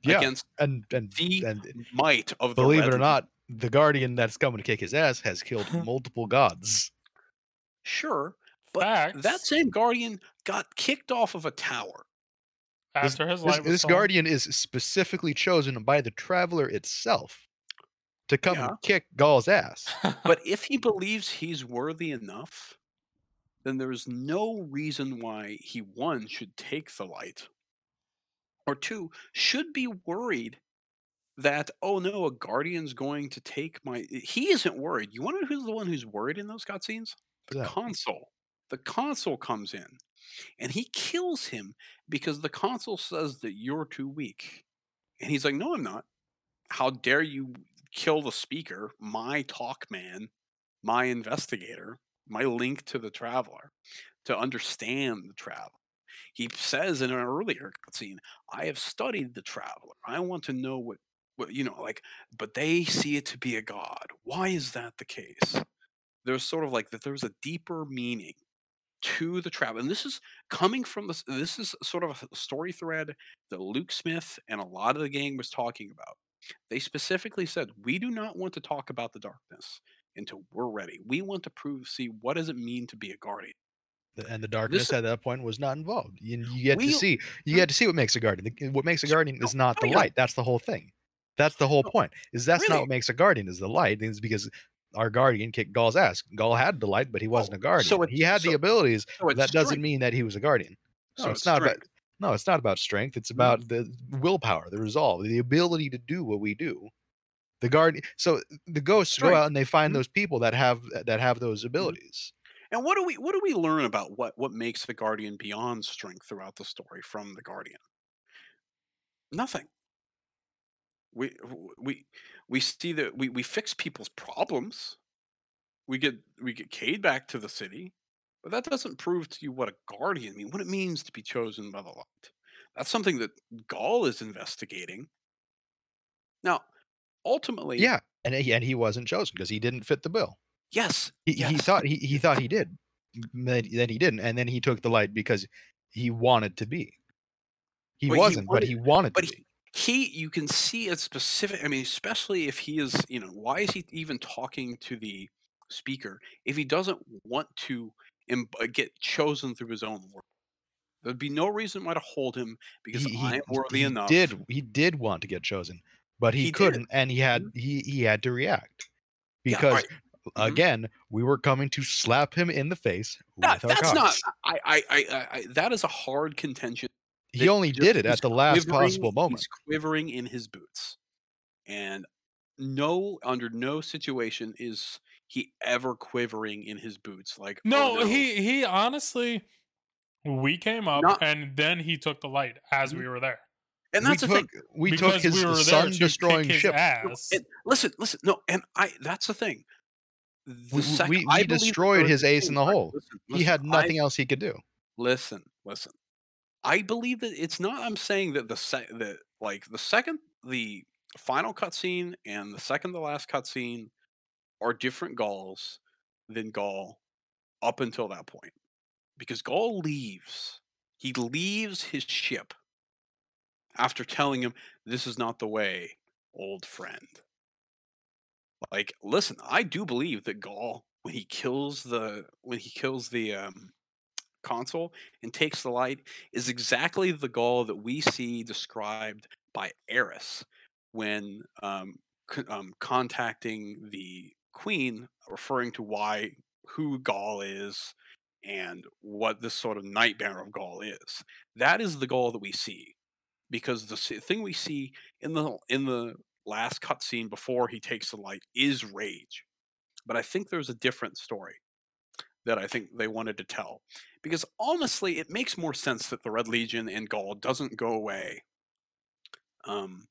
Yeah, against and and the and might of the believe it or not, the Guardian that's coming to kick his ass has killed multiple gods. Sure, But Facts. that same guardian got kicked off of a tower. This, After his this, light was this stolen. guardian is specifically chosen by the traveler itself to come Yeah. and kick Ghaul's ass. But if he believes he's worthy enough, then there's no reason why he one should take the light, or two should be worried that oh no, a guardian's going to take my. He isn't worried. You want to know who's the one who's worried in those cutscenes? The Yeah. consul. The consul comes in, and he kills him because the consul says that you're too weak, and he's like, no, I'm not. How dare you kill the speaker, my talk man, my investigator, my link to the traveler, to understand the traveler. He says in an earlier scene, I have studied the traveler. I want to know what, what you know, like, but they see it to be a god. Why is that the case? There's sort of like that there's a deeper meaning to the traveler. And this is coming from this this is sort of a story thread that Luke Smith and a lot of the gang was talking about they specifically said we do not want to talk about the darkness until we're ready. We want to prove, see what does it mean to be a guardian. And the darkness This- at that point was not involved. You, you get We- to see, you hmm? get to see what makes a guardian. What makes a So- guardian is oh, not oh, the light. That's the whole thing. That's the whole No, point. Is that's not what makes a guardian is the light. Is because our guardian kicked Ghaul's ass. Ghaul had the light, but he wasn't a guardian. so he it's- had the abilities. So it's that doesn't mean that he was a guardian. No, So it's not about no, it's not about strength. It's hmm? about the willpower, the resolve, the ability to do what we do. The guardian. So the ghosts go out and they find Mhm. those people that have that have those abilities. And what do we what do we learn about what what makes the guardian beyond strength throughout the story from the guardian? Nothing. We we we see that we we fix people's problems. We get we get Cayde back to the city, but that doesn't prove to you what a guardian means, what it means to be chosen by the light. That's something that Ghaul is investigating. Now, ultimately, Yeah, and he, and he wasn't chosen because he didn't fit the bill. yes, He, he thought he, he thought he did, then, he didn't, and then he took the light because he wanted to be. He But he wasn't, but wanted- he wanted but to he- be. he you can see a specific i mean especially if he is you know why is he even talking to the speaker if he doesn't want to em- uh, get chosen through his own work there'd be no reason why to hold him because He, he, i'm worthy he enough did he did want to get chosen, but he, He couldn't, and he had he he had to react Yeah, because right. Mhm. again we were coming to slap him in the face that, with our that's not cocks. I, I i i I- that is a hard contention He only did it at the last possible moment. he's quivering in his boots and no under no situation is he ever quivering in his boots like oh, no, he he honestly, we came up Not- and then he took the light as Mhm. we were there. And that's we the thing we because took his we sun to destroying ship. ass. And listen, listen, no, and I that's the thing. The We- we- sec- we- I we destroyed his ace in the hole. Listen, He listen, had I- nothing else he could do. listen, listen. I believe that it's not. I'm saying that the se- that like the second the final cutscene and the second to last cutscene are different Ghauls than Ghaul up until that point, because Ghaul leaves. He leaves his ship after telling him, "This is not the way, old friend." Like, listen, I do believe that Ghaul, when he kills the when he kills the um, consul and takes the light, is exactly the Ghaul that we see described by Eris when um, um, contacting the queen, referring to why who Ghaul is and what this sort of nightmare of Ghaul is. That is the Gaul that we see, because the thing we see in the in the last cutscene before he takes the light is rage. But I think there's a different story that I think they wanted to tell. Because honestly, it makes more sense that the Red Legion and Ghaul doesn't go away. Um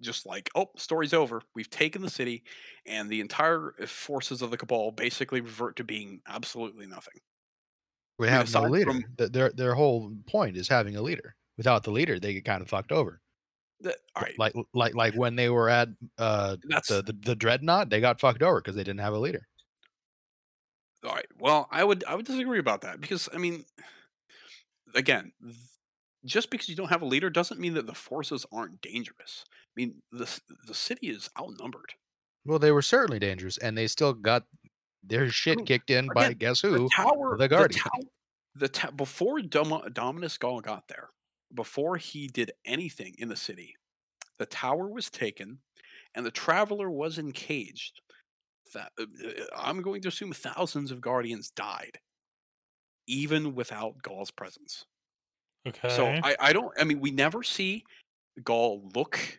just like, oh, story's over. We've taken the city, and the entire uh, forces of the Cabal basically revert to being absolutely nothing. We have no leader. from- Their their whole point is having a leader. Without the leader, they get kind of fucked over. The- all right, Like like like when they were at uh that's the, the the dreadnought, they got fucked over because they didn't have a leader. All right. Well, I would I would disagree about that because I mean, again, just because you don't have a leader doesn't mean that the forces aren't dangerous. I mean, the the city is outnumbered. Well, they were certainly dangerous, and they still got their shit kicked in by again, guess the who? tower, The Guardian. tow- the ta- before Dom- Dominus Ghaul got there, before he did anything in the city, the tower was taken, and the traveler was encaged. That uh, uh, I'm going to assume thousands of guardians died, even without Ghaul's presence. Okay. So I, I don't. I mean, we never see Ghaul look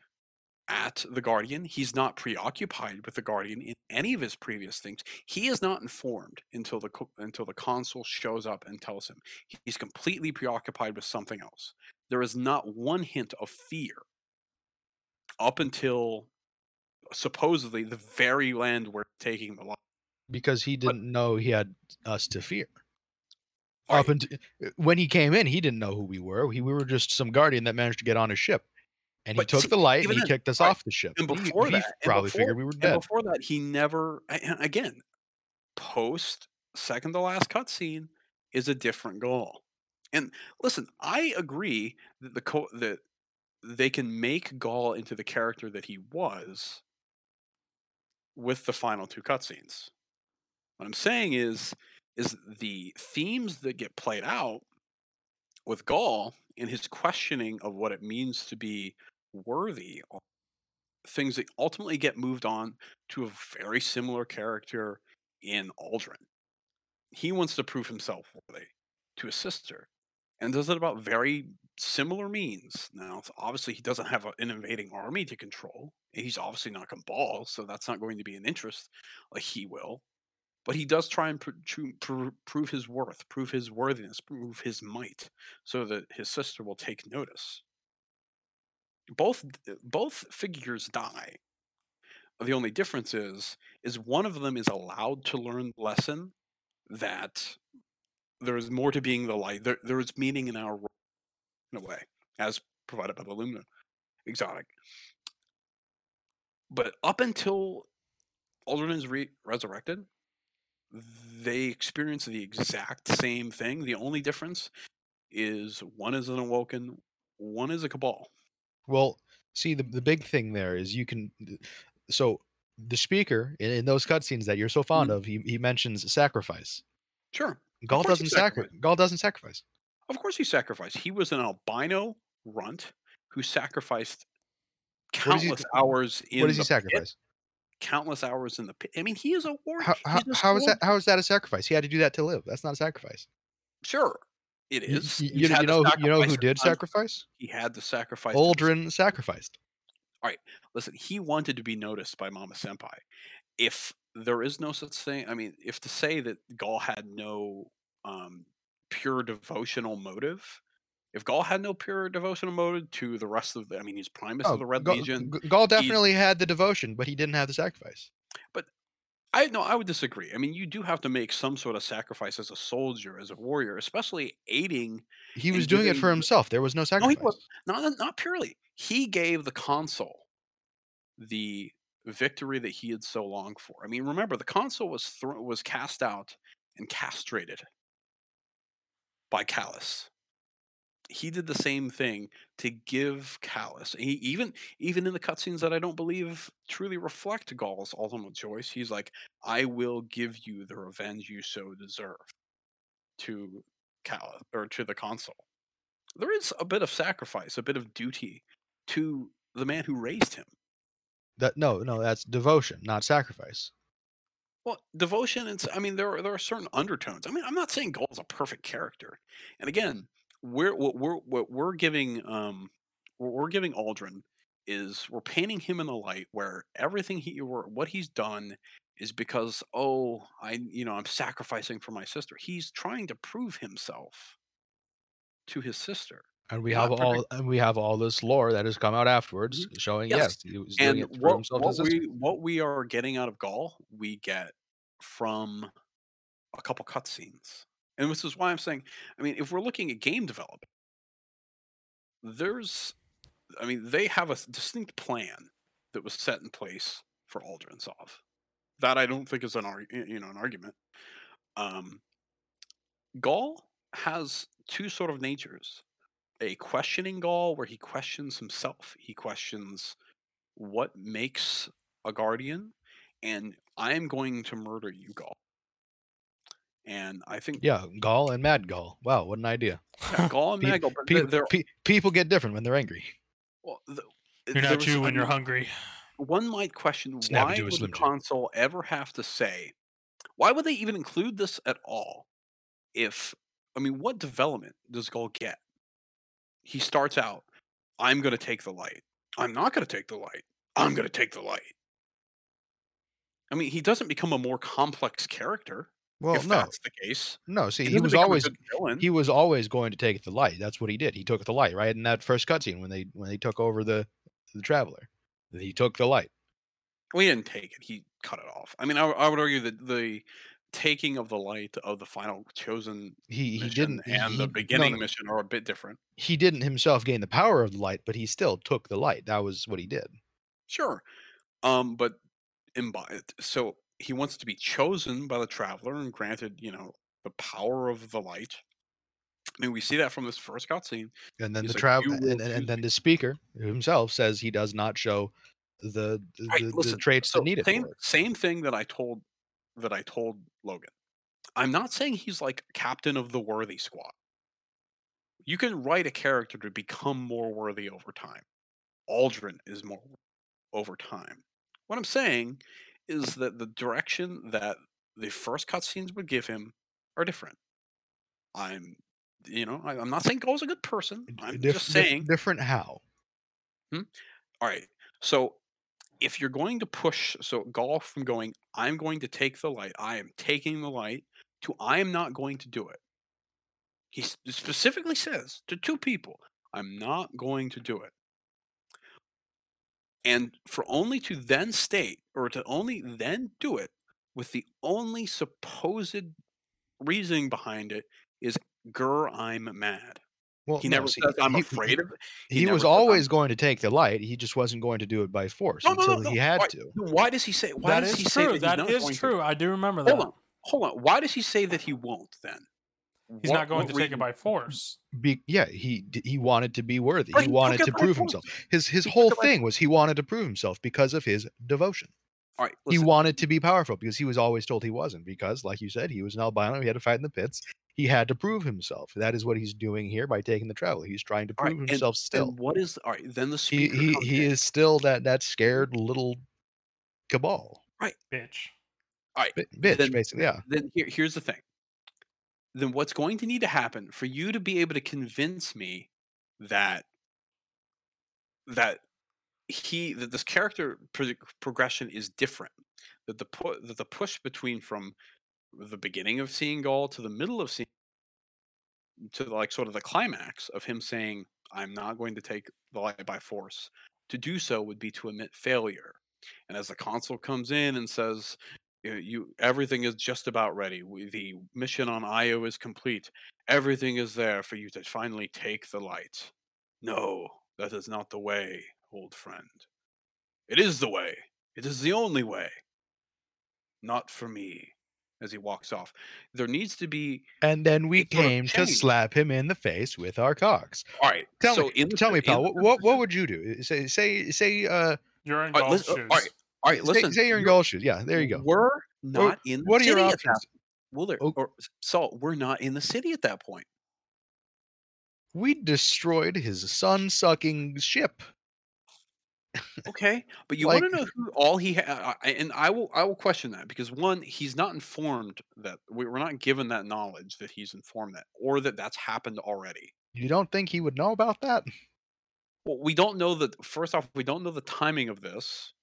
at the Guardian. He's not preoccupied with the Guardian in any of his previous things. He is not informed until the until the consul shows up and tells him. He's completely preoccupied with something else. There is not one hint of fear up until supposedly the very land we're taking the lot. because he didn't know he had us to fear. Right. Up until uh, when he came in, he didn't know who we were. He, we were just some guardian that managed to get on his ship, and he took see, the light and he then- kicked us right, off the ship. And before he, that, and probably before- figured we were dead. before that, he never. Again, post second to last cutscene is a different goal. And listen, I agree that the co- that they can make Ghaul into the character that he was with the final two cutscenes. What I'm saying is, is the themes that get played out with Ghaul and his questioning of what it means to be worthy things that ultimately get moved on to a very similar character in Uldren. He wants to prove himself worthy to his sister and does it about very similar means. Now, obviously, he doesn't have an invading army to control. He's obviously not Cabal, so that's not going to be an interest like he will. But he does try and pr- pr- prove his worth, prove his worthiness, prove his might, so that his sister will take notice. Both uh, both figures die. The only difference is is one of them is allowed to learn the lesson that there is more to being the light. There, there is meaning in our role, in a way, as provided by the Lumina exotic. But up until is re- resurrected, they experience the exact same thing. The only difference is one is an awoken, one is a cabal. Well, see, the, the big thing there is you can. So the speaker in, in those cutscenes that you're so fond Mhm. of, he, he mentions sacrifice. Sure. He doesn't sacrifice. Ghaul doesn't sacrifice. Of course he sacrificed. He was an albino runt who sacrificed does he- countless hours in what does he the pit, sacrifice? countless hours in the pit. I mean, he is a warrior. How, how, a how is that? How is that a sacrifice? He had to do that to live. That's not a sacrifice. Sure, It is. You, you, you know, who- you know who did sacrifice? He had to sacrifice. Uldren sacrificed. All right. Listen, he wanted to be noticed by Mama Senpai. If there is no such thing, I mean, if to say that Ghaul had no um, pure devotional motive, if Ghaul had no pure devotional motive to the rest of the, I mean, he's Primus of the Red Oh, Ghaul, Legion. Ghaul definitely had the devotion, but he didn't have the sacrifice. But I no, I would disagree. I mean, you do have to make some sort of sacrifice as a soldier, as a warrior, especially aiding. He was doing it for himself. There was no No, sacrifice. he was not not purely. He gave the consul the victory that he had so longed for. I mean, remember the consul was thro- was cast out and castrated by Calus. He did the same thing to give Calus. He even even in the cutscenes that I don't believe truly reflect Ghaul's ultimate choice. He's like, "I will give you the revenge you so deserve." To Calus or to the consul there is a bit of sacrifice, a bit of duty to the man who raised him. That no, no, that's devotion, not sacrifice. Well, devotion and I mean there are there are certain undertones. I mean, I'm not saying Gold is a perfect character. And again, we're what we're what we're giving um what we're giving Uldren is we're painting him in the light where everything he or what he's done is because oh, I you know, I'm sacrificing for my sister. He's trying to prove himself to his sister. And we have all and we have all this lore that has come out afterwards showing Mm-hmm. Yes, yes, he was doing and it what, what and his sister. we what we are getting out of Ghaul, we get from a couple cutscenes, and this is why I'm saying, I mean, if we're looking at game development, there's, I mean, they have a distinct plan that was set in place for Uldren Sov. That I don't think is an arg- you know an argument. Um, Ghaul has two sort of natures: a questioning Ghaul, where he questions himself. He questions what makes a guardian, and I am going to murder you, Ghaul. and I think Yeah, Ghaul and Mad Ghaul. Wow, what an idea. yeah, Ghaul and Pe- Maggle, but People, they're, pe- people get different when they're angry. well, the, You're not was- you when you're hungry. One might question Snap why would the Slim Jim. consul ever have to say, why would they even include this at all? If I mean, what development does Gaul get? He starts out, I'm going to take the light. I'm not going to take the light. I'm going to take the light. I mean, he doesn't become a more complex character Well, if no, that's the case. no. See, he, doesn't was always he was always going to take the light. That's what he did. He took the light right in that first cutscene when they when they took over the the traveler. He took the light. We didn't take it. He cut it off. I mean, I would argue that the taking of the light of the final chosen He he didn't and he, the beginning no, mission are a bit different. he didn't himself gain the power of the light, but he still took the light. That was what he did. Sure. Um, but imbi- so he wants to be chosen by the traveler and granted, you know, the power of the light. I mean, we see that from this first cutscene. And then He's the like, travel and, and, and then the speaker himself says he does not show the the, Right, the, the traits so that needed same it. same thing that I told that I told Logan. I'm not saying he's like captain of the worthy squad. You can write a character to become more worthy over time. Uldren is more over time. What I'm saying is that the direction that the first cutscenes would give him are different. I'm, you know, I, I'm not saying Go's a good person. I'm Dif- just saying different how. Hmm? all right. So if you're going to push, so golf from going, I'm going to take the light, I am taking the light, to I am not going to do it. He specifically says to two people, I'm not going to do it. And for only to then state, or to only then do it, with the only supposed reasoning behind it is, Grr, I'm mad. Well, He no, never see, says, I'm he- afraid of it. He, he was says, "I'm always going to take the light. He just wasn't going to do it by force No, no, until no, he had why- to. Why does he say? Why That does is he say true. that, That he's not is going to? true. I do remember that. Hold on, hold on. Why does he say that he won't then? He's What- not going to take it by force. Be, yeah, he he wanted to be worthy. But he he wanted to by prove force. himself. His his He whole thing was he wanted to prove himself because of his devotion. All right, He wanted to be powerful because he was always told he wasn't. Because, like you said, he was an albino. He had to fight in the pits. He had to prove himself. That is what he's doing here by taking the traveler. He's trying to prove and- himself still. And what is all right? Then the He he he is still that that scared little cabal Right. Bitch. All right, Bi- bitch, then- basically. Yeah. then here, here's the thing. Then what's going to need to happen for you to be able to convince me that that he that this character pro- progression is different that the pu- that the push between from the beginning of seeing Ghaul to the middle of seeing to like sort of the climax of him saying I'm not going to take the light by force. To do so would be to admit failure. And as the consul comes in and says you, everything is just about ready. The mission on io is complete. Everything is there for you to finally take the light. No that is not the way old friend. It is the way. It is the only way. Not for me as he walks off there needs to be And then we It sort of came to slap him in the face with our cocks. all right Tell so me, in the tell me, pal. the What, what what would you do? Say say say uh You're in All right, golf listen- shoes. all right, all right say, listen say you're in you're- goal shoes. Yeah, there you go. We're not in the what are your city at that options? well, there, or Salt, we're not in the city at that point. We destroyed his sun sucking ship. Okay, but you Like- want to know who all he ha- I- and I will I will question that because one, he's not informed that we- we're not given that knowledge that he's informed that or that that's happened already. You don't think he would know about that? Well, we don't know that. First off, we don't know the timing of this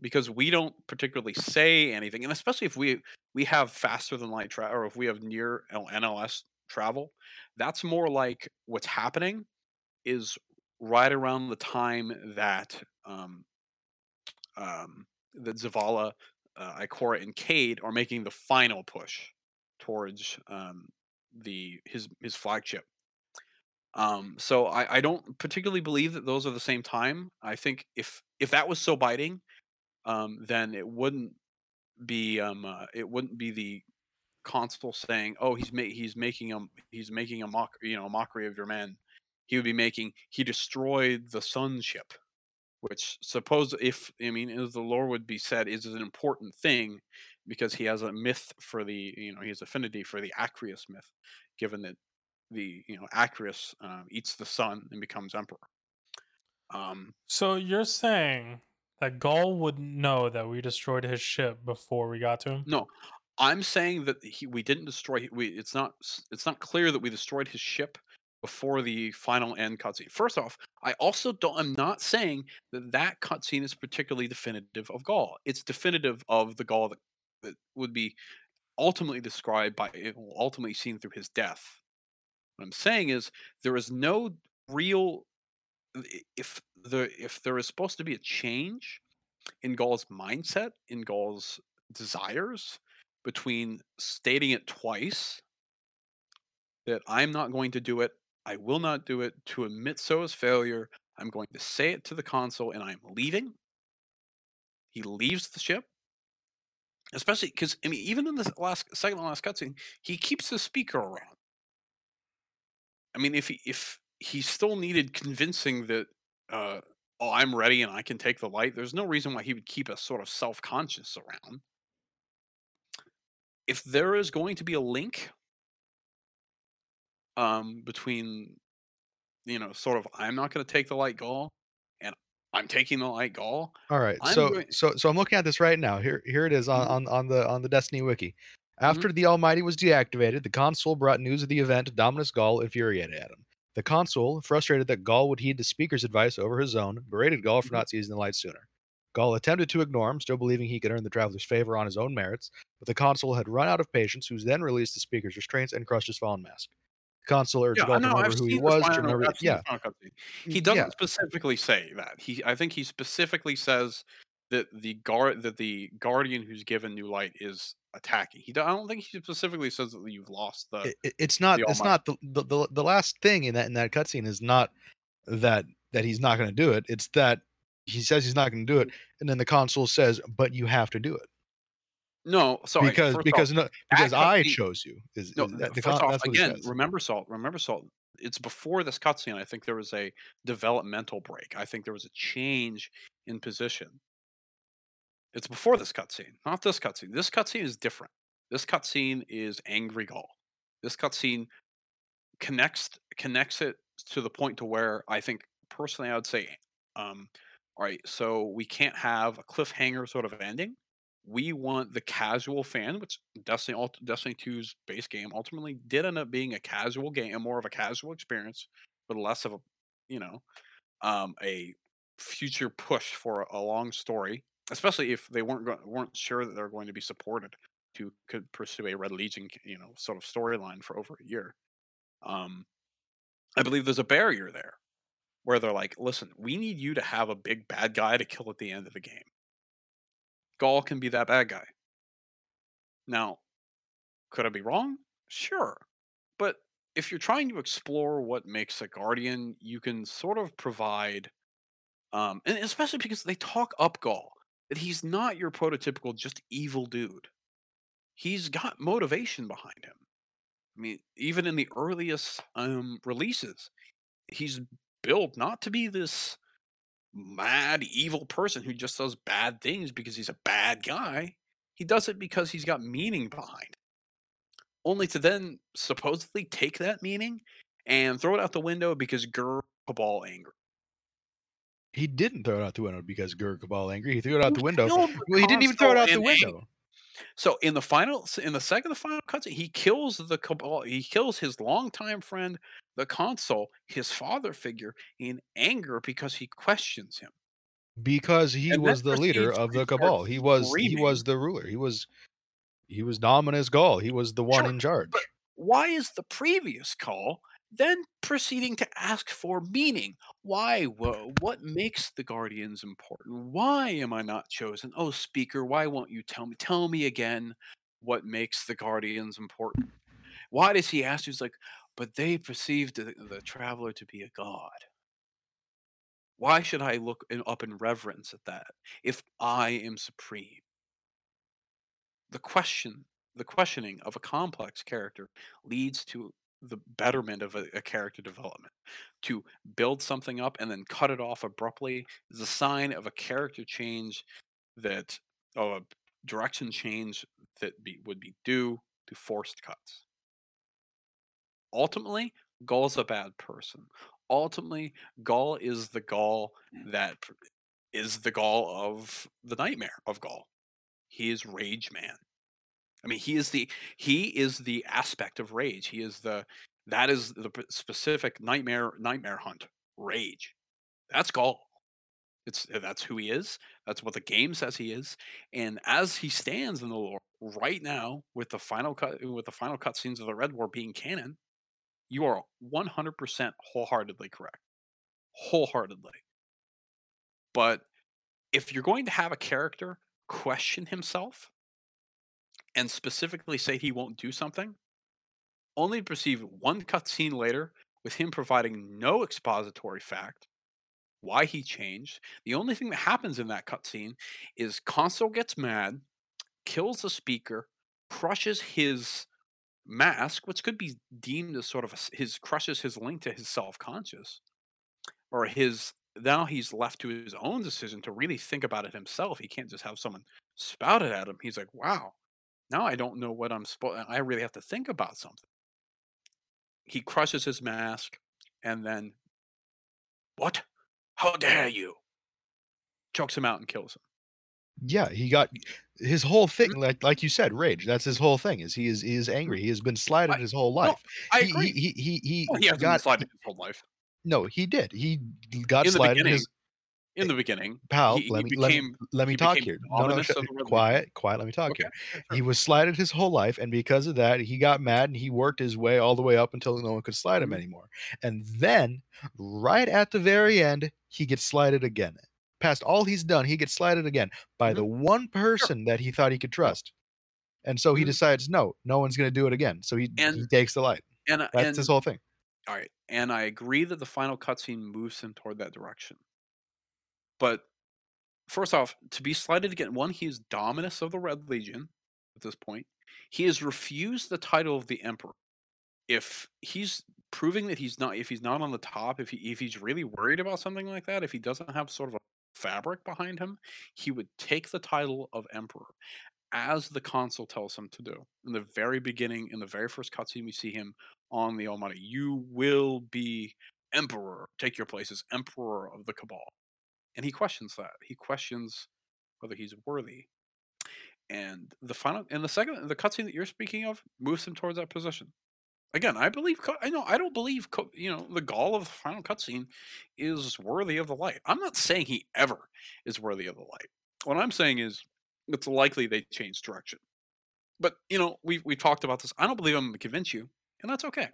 because we don't particularly say anything, and especially if we we have faster than light travel, or if we have near NLS travel, that's more like what's happening is right around the time that um, um, that Zavala, uh, Ikora, and Cayde are making the final push towards um, the his his flagship. Um, so I, I don't particularly believe that those are the same time. I think if if that was so biting, um, then it wouldn't be um, uh, it wouldn't be the consul saying, "Oh, he's ma- he's making a he's making a mock you know a mockery of your men." He would be making he destroyed the sun ship, which suppose if I mean as the lore would be said is an important thing because he has a myth for the you know he has affinity for the Acrius myth, given that the you know Acrius uh, eats the sun and becomes emperor. Um, So you're saying that Ghaul would know that we destroyed his ship before we got to him? no, I'm saying that he we didn't destroy. We it's not it's not clear that we destroyed his ship before the final end cutscene. First off, I also don't. I'm not saying that that cutscene is particularly definitive of Ghaul. It's definitive of the Ghaul that, that would be ultimately described by ultimately seen through his death. What I'm saying is there is no real if the if there is supposed to be a change in Ghaul's mindset, in Ghaul's desires, between stating it twice that I'm not going to do it, I will not do it, to admit so as failure, I'm going to say it to the consul and I'm leaving. He leaves the ship. Especially because I mean, even in the last second last cutscene, he keeps the speaker around. I mean, if he if he still needed convincing that uh oh I'm ready and I can take the light, there's no reason why he would keep a sort of self-conscious around. If there is going to be a link um between you know, sort of I'm not gonna take the light Ghaul and I'm taking the light Ghaul. All right. I'm So going- so so I'm looking at this right now. Here here it is on Mhm. on, on the on the Destiny wiki. Mm-hmm. After the Almighty was deactivated, the consul brought news of the event to Dominus Ghaul infuriated at him. The consul, frustrated that Ghaul would heed the speaker's advice over his own, berated Ghaul for Mhm. not seizing the light sooner. Ghaul attempted to ignore him, still believing he could earn the traveler's favor on his own merits, but the consul had run out of patience, who then released the speaker's restraints and crushed his fallen mask. Consul urged Yeah, Ghaul remember I've who he was, remember, yeah, the final cutscene. He doesn't specifically say that. He, I think he specifically says that the guard, that the guardian who's given new light is attacking. He, I don't think he specifically says that you've lost the. it, it- it's not the it's not the, the the the last thing in that in that cutscene is not that that he's not going to do it it's that he says he's not going to do it and then the consul says but you have to do it no, sorry. because first because off, no because i cutscene- chose you is, no. is that, the first con- off, that's what he again, remember Salt. Remember Salt. It's before this cutscene. I think there was a developmental break. I think there was a change in position. It's before this cutscene, not this cutscene. This cutscene is different. This cutscene is angry Ghaul. This cutscene connects connects it to the point to where I think personally I would say, um, all right, so we can't have a cliffhanger sort of ending. We want the casual fan, which Destiny Destiny 2's base game ultimately did end up being a casual game, more of a casual experience, but less of a, you know, um, a future push for a, a long story, especially if they weren't go- weren't sure that they're going to be supported to could pursue a Red Legion, you know, sort of storyline for over a year. Um, I believe there's a barrier there where they're like, listen, we need you to have a big bad guy to kill at the end of the game. Ghaul can be that bad guy. Now, could I be wrong? Sure. But if you're trying to explore what makes a guardian, you can sort of provide um and especially because they talk up Ghaul, that he's not your prototypical just evil dude. He's got motivation behind him. I mean, even in the earliest um releases, he's built not to be this mad evil person who just does bad things because he's a bad guy. He does it because he's got meaning behind. it. Only to then supposedly take that meaning and throw it out the window because Gur Cabal angry. he didn't throw it out the window because Gur Cabal angry he threw it out the window well he didn't even throw it out the window So in the final, in the second, the final cutscene, he kills the cabal. He kills his longtime friend, the consul, his father figure, in anger because he questions him. because he And was the leader of the cabal he was he was the ruler he was he was dominus ghaul he was the one Sure, in charge Why is the previous call then proceeding to ask for meaning? Why? Wha- What makes the guardians important? Why am I not chosen? Oh, speaker, why won't you tell me? Tell me again what makes the guardians important. Why does he ask? He's like, but they perceived the, the traveler to be a god. Why should I look in, up in reverence at that if I am supreme? The question, the questioning of a complex character leads to the betterment of a, a character development. To build something up and then cut it off abruptly is a sign of a character change that, of a direction change that be, would be due to forced cuts. Ultimately, Ghaul's a bad person. Ultimately, Ghaul is the Ghaul mm. that is the Ghaul of the nightmare of Ghaul. He is Rage Man. I mean, he is the he is the aspect of rage. He is the that is the specific nightmare nightmare hunt rage. That's Ghaul. It's eh, that's who he is. That's what the game says he is. And as he stands in the lore right now, with the final cut with the final cutscenes of the Red War being canon, you are 100% wholeheartedly correct. Wholeheartedly. But if you're going to have a character question himself and specifically say he won't do something, only to perceive one cutscene later with him providing no expository fact why he changed. The only thing that happens in that cutscene is Consul gets mad, kills the speaker, crushes his mask, which could be deemed as sort of a his crushes his link to his self-conscious, or his now he's left to his own decision to really think about it himself. He can't just have someone spout it at him. He's like, "Wow, now I don't know what I'm supposed. I really have to think about something." He crushes his mask, and then, "What? How dare you?" Chokes him out and kills him. Yeah, he got his whole thing, Mhm. like like you said, rage. That's his whole thing. Is he is he is angry. He has been slighted I his whole no, life. I He agree. he he he, he Well, he hasn't been got slighted his whole life. no, he did. He got In the slighted. beginning, His in the beginning, pal, he, let me let me let me talk became here. No, no, dominus shut, of the Red Legion. quiet, quiet. Let me talk Okay, here. He was slighted his whole life, and because of that, he got mad and he worked his way all the way up until no one could slide him Mhm. anymore. And then, right at the very end, he gets slighted again. Past all he's done, he gets slighted again by the one person that he thought he could trust. And so he Mhm. decides, no, no one's going to do it again. So he he takes the light. and That's and his whole thing. all right, and I agree that the final cutscene moves him toward that direction. But first off, to be slighted again, one, he is dominus of the Red Legion at this point. He has refused the title of the Emperor. If he's proving that he's not, if he's not on the top, if he if he's really worried about something like that, if he doesn't have sort of a fabric behind him, he would take the title of Emperor, as the consul tells him to do. In the very beginning, in the very first cutscene, we see him on the Almighty. You will be Emperor. Take your place as Emperor of the Cabal. And he questions that. He questions whether he's worthy. And the final and the second the cutscene that you're speaking of moves him towards that position. Again, I believe I know I don't believe you know the Ghaul of the final cutscene is worthy of the light. I'm not saying he ever is worthy of the light. What I'm saying is it's likely they change direction. But you know we we talked about this. I don't believe I'm going to convince you, and that's okay.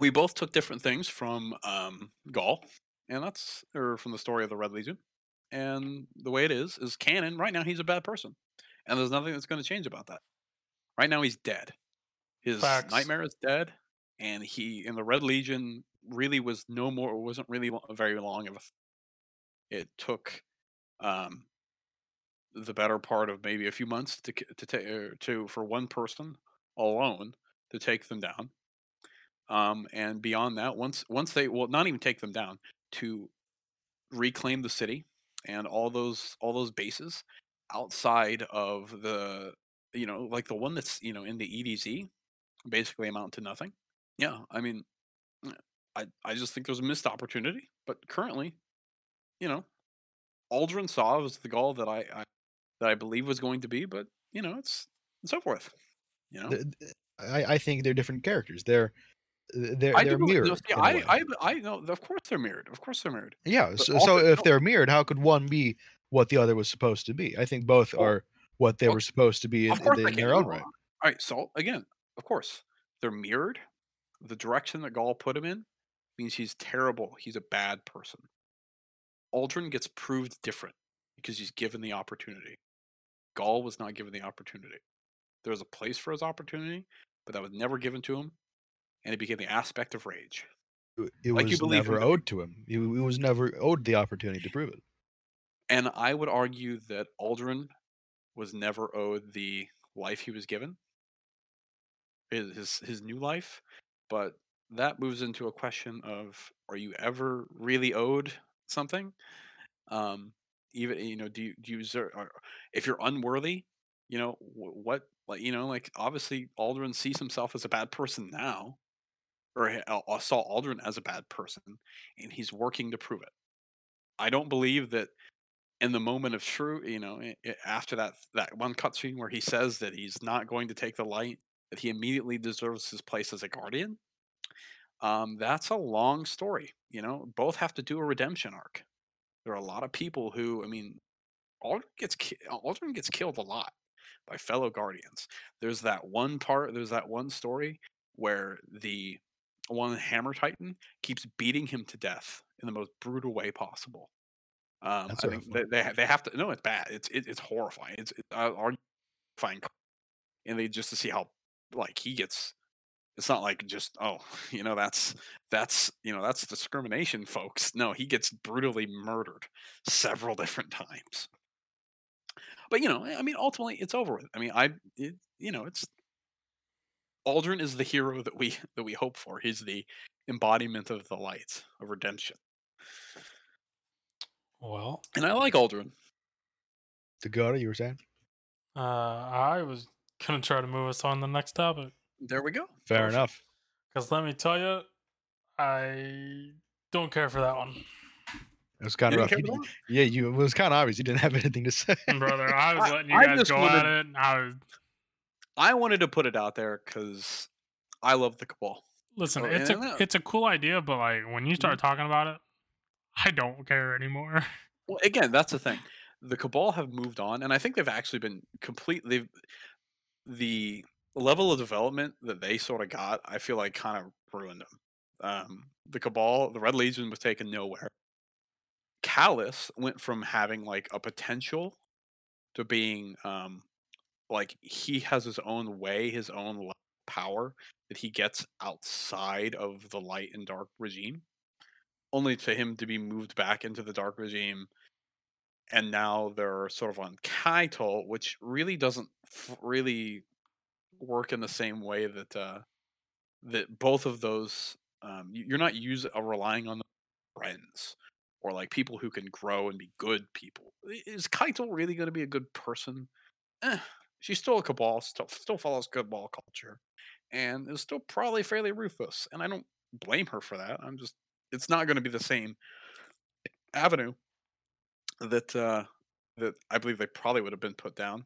We both took different things from um, Ghaul, and that's or from the story of the Red Legion. And the way it is is canon. Right now, he's a bad person, and there's nothing that's going to change about that. Right now, he's dead. His Facts. nightmare is dead, and he in the Red Legion really was no more. wasn't really very long of a. It took, um, the better part of maybe a few months to to take to for one person alone to take them down. Um, and beyond that, once once they well, not even take them down to reclaim the city and all those all those bases outside of the you know like the one that's you know in the EDZ basically amount to nothing. Yeah, I mean, uh, I I just think there's a missed opportunity. But currently, you know, Uldren Sov was the Ghaul that I, I that I believe was going to be, but you know, it's and so forth. You know, I, I think they're different characters. They're they're I they're mirrored. no, see, I. I I know of course they're mirrored. Of course they're mirrored. Yeah. But So, so if no. they're mirrored, how could one be what the other was supposed to be? I think both Well- are what they well, were supposed to be in, in, their own right. All right. So again, of course, they're mirrored. The direction that Ghaul put him in means he's terrible. He's a bad person. Uldren gets proved different because he's given the opportunity. Ghaul was not given the opportunity. There was a place for his opportunity, but that was never given to him, and it became the aspect of rage. It- Like you was believe him never be. owed to him. He, was never owed the opportunity to prove it. And I would argue that Uldren was never owed the life he was given, his his, his new life. But that moves into a question of: Are you ever really owed something? Um, even you know, do you do you deserve? If you're unworthy, you know what like you know like obviously Uldren sees himself as a bad person now, or uh, uh, saw Uldren as a bad person, and he's working to prove it. I don't believe that in the moment of true, you know, i- i- after that that one cutscene where he says that he's not going to take the light, that he immediately deserves his place as a guardian. Um, that's a long story. You know, both have to do a redemption arc. There are a lot of people who, I mean, Uldren gets ki- Uldren gets killed a lot by fellow guardians. There's that one part. There's that one story where the one Hammer Titan keeps beating him to death in the most brutal way possible. Um, That's I think they, they they have to. No, it's bad. It's it, it's horrifying. It's it, uh, horrifying, and they just to see how like he gets. It's not like just oh you know that's that's you know that's discrimination, folks. No, he gets brutally murdered several different times. But you know, I mean, ultimately, it's over with. I mean, I it, you know, it's Uldren is the hero that we that we hope for. He's the embodiment of the light of redemption, Well, and I like Uldren. Dakota, you were saying? uh, I was gonna try to move us on to the next topic There we go. Fair Perfect. enough. because let me tell you, I don't care for that one, It was kind You of rough. You- yeah, you it was kind of obvious you didn't have anything to say. brother. I was I- letting you I guys just go wanted- at it. I was I wanted to put it out there because I love the Cabal. listen. Oh, it's yeah, a it's a cool idea, but like when you start talking about it, I don't care anymore. Well, again, that's the thing. The Cabal have moved on, and I think they've actually been completely the level of development that they sort of got. I feel like kind of ruined them. Um, the Cabal, the Red Legion was taken nowhere. Calus went from having like a potential to being um like he has his own way, his own power that he gets outside of the light and dark regime only to him to be moved back into the dark regime and now they're sort of on Caiatl, which really doesn't f- really work in the same way that uh, that both of those um, you're not using uh, relying on friends or like people who can grow and be good people. Is Caiatl really going to be a good person? Eh, she's still a cabal, still still follows cabal culture, and is still probably fairly ruthless. And I don't blame her for that. I'm just it's not going to be the same avenue that uh, that I believe they probably would have been put down.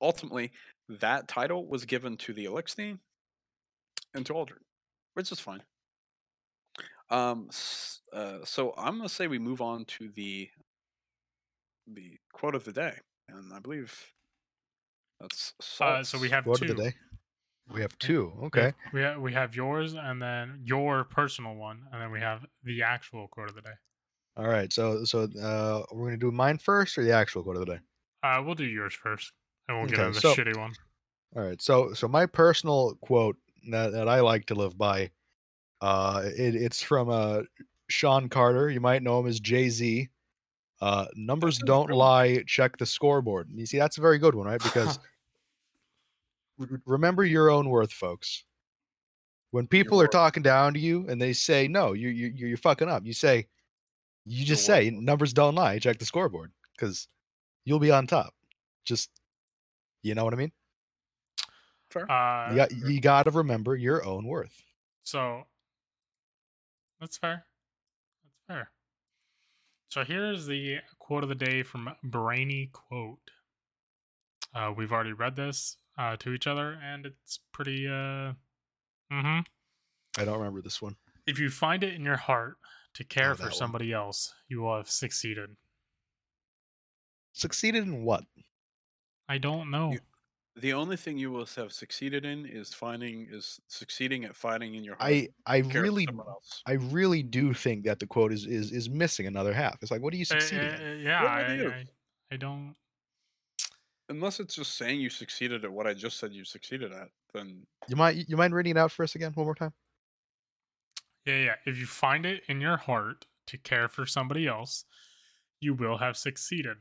Ultimately, that title was given to the Elixir and to Uldren, which is fine. Um, uh, so I'm gonna say we move on to the the quote of the day, and I believe that's Uh, so we have Quote two. of the. We have two. We Okay. have, we have, we have yours and then your personal one, and then we have the actual quote of the day. All right. So so uh, we're gonna do mine first or the actual quote of the day. Uh, we'll do yours first, and we'll get Okay, into the so- shitty one. All right. So so my personal quote that, that I like to live by, uh, it, it's from uh Sean Carter. You might know him as Jay Z. Uh, numbers don't lie. Check the scoreboard. And you see, that's a very good one, right? Because r- remember your own worth, folks. When people are worth. talking down to you and they say, "No, you you you're you're fucking up," you say, you just Your say, worth. "Numbers don't lie. Check the scoreboard," because you'll be on top. Just, you know what I mean? Fair. Uh, You got you got to remember your own worth. So that's fair. That's fair. So here's the quote of the day from Brainy Quote. Uh, we've already read this uh, to each other, and it's pretty. Uh, mm-hmm. I don't remember this one. If you find it in your heart to care Oh, that for one. somebody else, you will have succeeded. Succeeded in what? I don't know. You- The only thing you will have succeeded in is finding is succeeding at finding in your heart. I I to care for really else. I really do think that the quote is is is missing another half. It's like, what are you Uh, succeeding uh, uh, yeah, What I, about? I, I don't. Unless it's just saying you succeeded at what I just said you succeeded at, then You mind you mind reading it out for us again one more time? Yeah, yeah. If you find it in your heart to care for somebody else, you will have succeeded.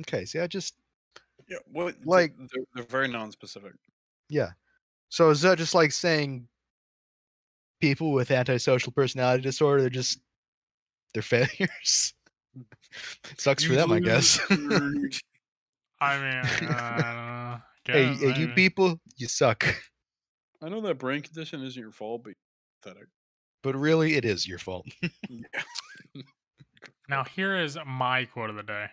Okay. See, I just yeah, well, Like- they're, they're very non-specific. yeah. So is that just like saying people with antisocial personality disorder they're just they're failures? Mm. Sucks for You them, I guess. Loser. I mean, uh, I don't know. Hey, Guess, hey, you maybe. people, you suck. I know that brain condition isn't your fault, but pathetic. But really, it is your fault. Yeah. Now here is my quote of the day.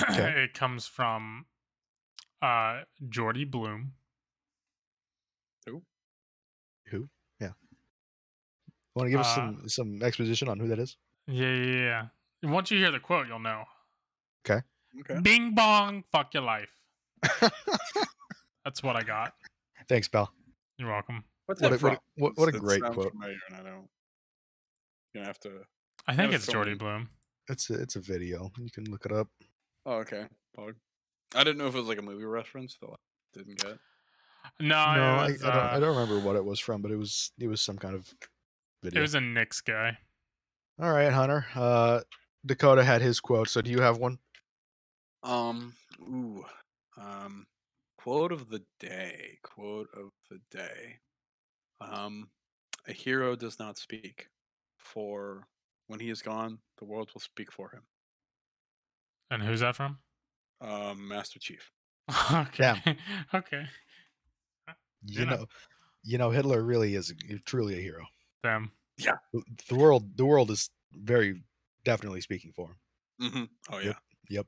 Okay. it comes from uh Jordy Bloom. Who? Who? Yeah. Want to give us Uh, some some exposition on who that is? Yeah, yeah, yeah. Once you hear the quote, you'll know. Okay. Bing bong, fuck your life. That's what I got. Thanks, pal. You're welcome. What's What that a- what a- what- what a great quote. Familiar, and I don't. You're gonna have to. I think it's fill Jordy. Bloom. It's a, it's a video. You can look it up. Oh, okay. Pog. I didn't know if it was like a movie reference that I didn't get. No, no, it I, was, I don't I uh, don't remember what it was from, but it was it was some kind of video. It was a Knicks guy. All right, Hunter. Uh, Dakota had his quote. So do you have one? Um. Ooh. Um. Quote of the day. Quote of the day. Um. A hero does not speak, for when he is gone, the world will speak for him. And who's that from? Um. Master Chief. okay. okay. You You know. know, you know, Hitler really is truly a hero. Damn. Yeah. The world, the world is very definitely speaking for him. Mm-hmm. Oh yeah. Yep, yep.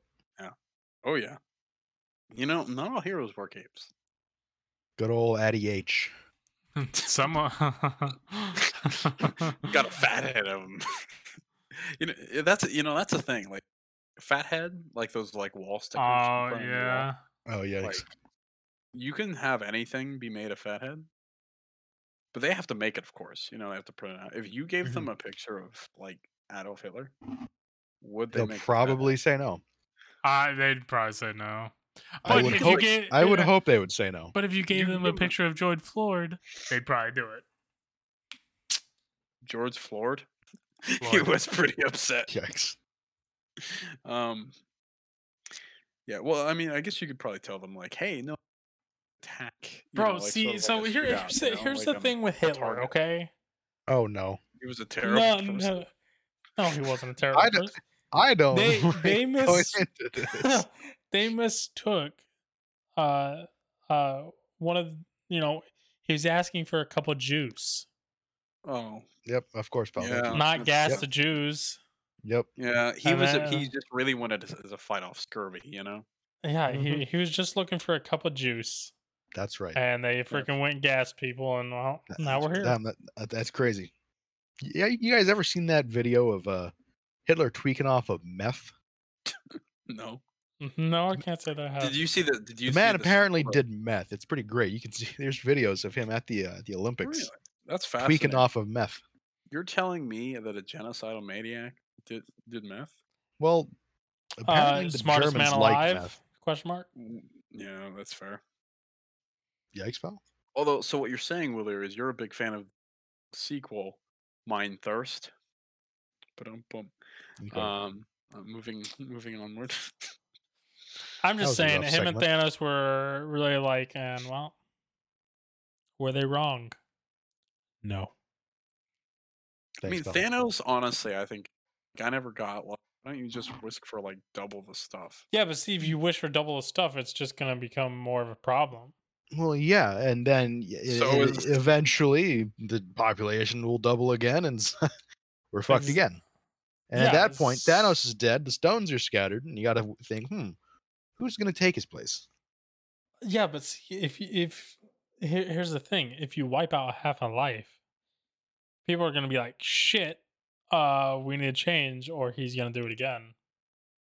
Oh yeah. You know, not all heroes wear capes. Good old Addy H. Someone. Got a fat head of him. you know, eh, that's you know that's a thing. Like fat head, like those like wall stickers. Oh put on your wall. yeah. Oh yeah, Like, you can have anything be made a fathead, but they have to make it, of course. You know, they have to print it out. If you gave them a picture of like Adolf Hitler, would they they'll make a fathead? probably say no. Uh, they'd probably say no. I would if hope. you get, I would uh, hope they would say no. But if you gave You them a a 'em- picture of George Floyd, they'd probably do it. George Floyd. he was pretty upset. Yikes. Um. Yeah, well, I mean, I guess you could probably tell them like, "Hey, no attack." Bro, know, like, see, sort of so like here, here's you the, know, here's like, the thing with Hitler, okay? Oh no, He was a terrible No, person. no, no, he wasn't a terrible I person. I don't. They- like they going into this. they mistook uh uh one of you know he was asking for a couple juice, Oh, Yep, of course, pal. Yeah. not gas Yep. the Jews. Yep. yeah. He And was. then, A, he just really wanted to, to fight off scurvy. You know. Yeah, Mm-hmm. he, he was just looking for a cup of juice, That's right. and they freaking went and gassed people, and well, now we're here. Damn, that, that- that's crazy. Yeah, you guys ever seen that video of uh Hitler tweaking off of meth? No. No, I can't say that I have. Did you see the? Did you? the man the apparently scroll? did meth. It's pretty great. You can see there's videos of him at the uh, the Olympics Really? That's fascinating. tweaking off of meth. You're telling me that a genocidal maniac did did meth? Well, apparently uh, the smartest Germans man like alive? meth. Question mark. Yeah, that's fair. Yikes, pal. Although, so what you're saying, Willer, is you're a big fan of sequel, Mind Thirst. But um, Okay. um, moving moving onward. I'm just was saying, rough him and. Thanos were really like, and well, were they wrong? No. I mean, Thanks. Thanos. Honestly, I think I never got. Like, why don't you just risk for like double the stuff? Yeah, but see, if you wish for double the stuff, it's just gonna become more of a problem. Well, yeah, and then So i- is- eventually the population will double again, and we're fucked Ex- again. And at Yeah, that point, Thanos is dead. The stones are scattered, and you got to think, hmm, who's going to take his place? Yeah, but see, if if here, here's the thing: if you wipe out half a life, people are gonna be like, "Shit, uh, we need to change," or he's gonna do it again.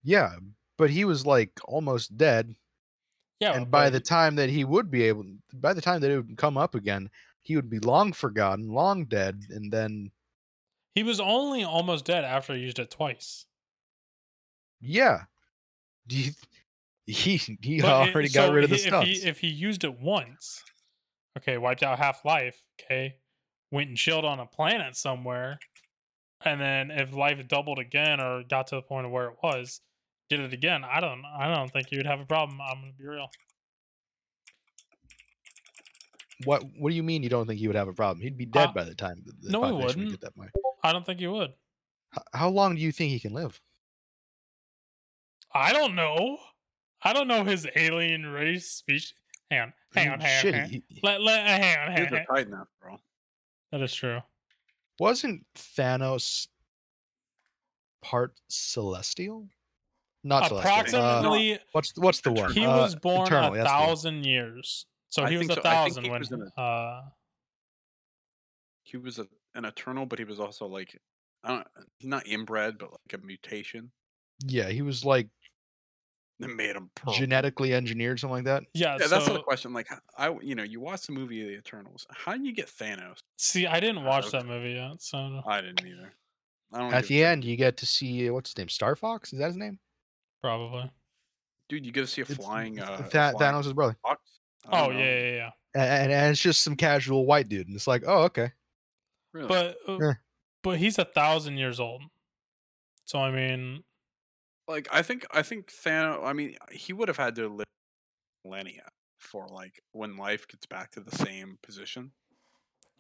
Yeah, but he was like almost dead, Yeah, and by the time that he would be able, by the time that it would come up again, he would be long forgotten, long dead, and then he was only almost dead after he used it twice. yeah, do you, he he But it- already got so rid of the he- stones. If he, if he used it once, okay, wiped out half life, okay, went and chilled on a planet somewhere, and then if life doubled again or got to the point of where it was, did it again, I don't, I don't think he would have a problem. I'm gonna be real. what What do you mean you don't think he would have a problem? He'd be dead Uh, by the time the, the no, population would get that way. I don't think he would. How long do you think he can live? I don't know. I don't know his alien race species. Hang on, hang on, hang on. Shit, hang on. he- he- Let, let, hang on, hang He's a. Titan after all. That is true. wasn't Thanos part celestial? Not celestial. Uh, Approximately, what's what's the one? he Uh, was born Eternal, a that's the thousand years. So I he was a so. Thousand he when. was in uh, He was a, an eternal, but he was also like, I don't, not inbred, but like a mutation Yeah, he was like that made him purple. genetically engineered, something like that. yeah, Yeah, that's the question. Like, I, you know, you watch the movie the Eternals. How do you get Thanos? see, I didn't watch don't- that movie yet, so I didn't either. I don't. At the shit. end, you get to see what's his name, Star Fox. Is that his name? probably. dude, you get to see a It's- flying. it's Uh, a Tha- flying Thanos' brother, fox. Oh don't yeah, yeah, yeah. and, and it's just some casual white dude, and it's like, oh, okay. Really? But uh, Yeah. but he's a thousand years old. So I mean, like, I think, I think Thanos. I mean, he would have had to live millennia for like when life gets back to the same position.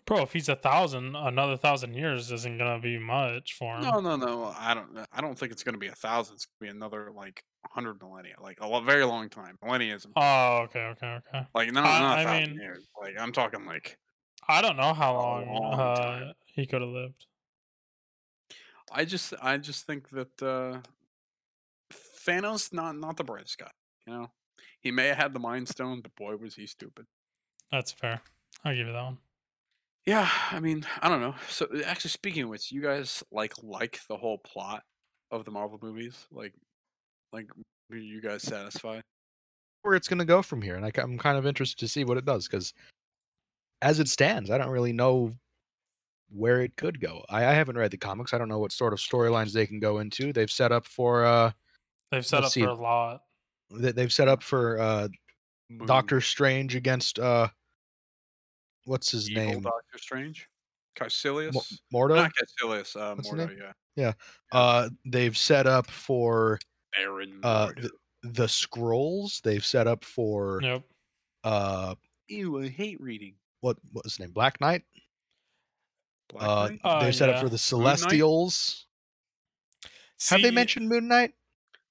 bro, if he's a thousand, another thousand years isn't gonna be much for him. No, no, no. I don't. I don't think it's going to be a thousand. It's going to be another like hundred millennia, like a lo- very long time. Millennia is Oh, okay, okay, okay. like not, I- not a I thousand mean- years. Like I'm talking like I don't know how long, long uh, he could have lived. I just I just think that uh Thanos not not the brightest guy. You know, he may have had the Mind Stone, but boy was he stupid. That's fair. I'll give you that one. Yeah, I mean, I don't know. So actually, speaking of which, you guys like like the whole plot of the Marvel movies? Like, like were you guys satisfied? Where it's gonna go from here, and I, am kind of interested to see what it does because, as it stands, I don't really know where it could go. I, I haven't read the comics. I don't know what sort of storylines they can go into. They've set up for uh, They've set up see. for a lot. they- they've set up for uh, Moon- Doctor Strange against uh, what's his Evil name? Doctor Strange, Kaecilius, Mo- Mordo. not Kaecilius, uh, What's his Mordo, name? yeah, Uh, they've set up for Aaron. uh, the, the scrolls. They've set up for Yep. uh, Ew, I hate reading. What what was his name? Black Knight. Black Uh, Knight? Uh, they've set up for the Knight? Celestials. Have they mentioned Moon Knight?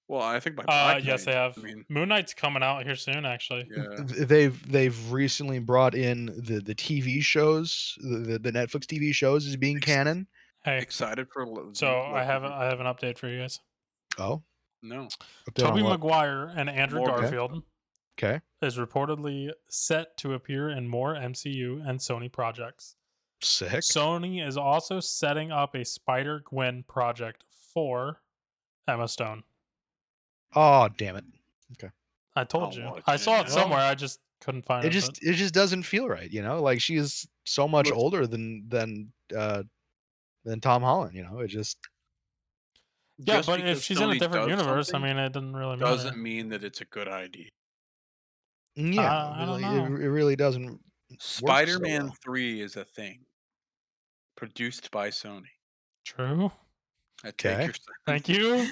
Well, I think by Uh, Black yes, they have. I mean, Moon Knight's coming out here soon, actually. yeah. They've they've recently brought in the the TV shows, the the, the Netflix TV shows as being Ex- canon. Hey, Excited for. lo- so I have a, I have an update for you guys. Oh, No. update on Tobey what? Maguire and Andrew More- okay. Garfield Okay, is reportedly set to appear in more MCU and Sony projects. sick. Sony is also setting up a Spider Gwen project for Emma Stone. Oh, damn it! Okay. I told Oh, you. I saw it yeah. somewhere. I just couldn't find it. It just it just doesn't feel right, you know. Like she is so much Look- older than than uh than Tom Holland. You know, it just yeah, Just but if because she's in a Sony different does universe, I something mean, it doesn't really matter. doesn't mean that it's a good idea. Mm, yeah, I it, don't know. it, it really doesn't. Spider-Man well. 3 is a thing. Produced by Sony. True. I take Okay. your Thank you.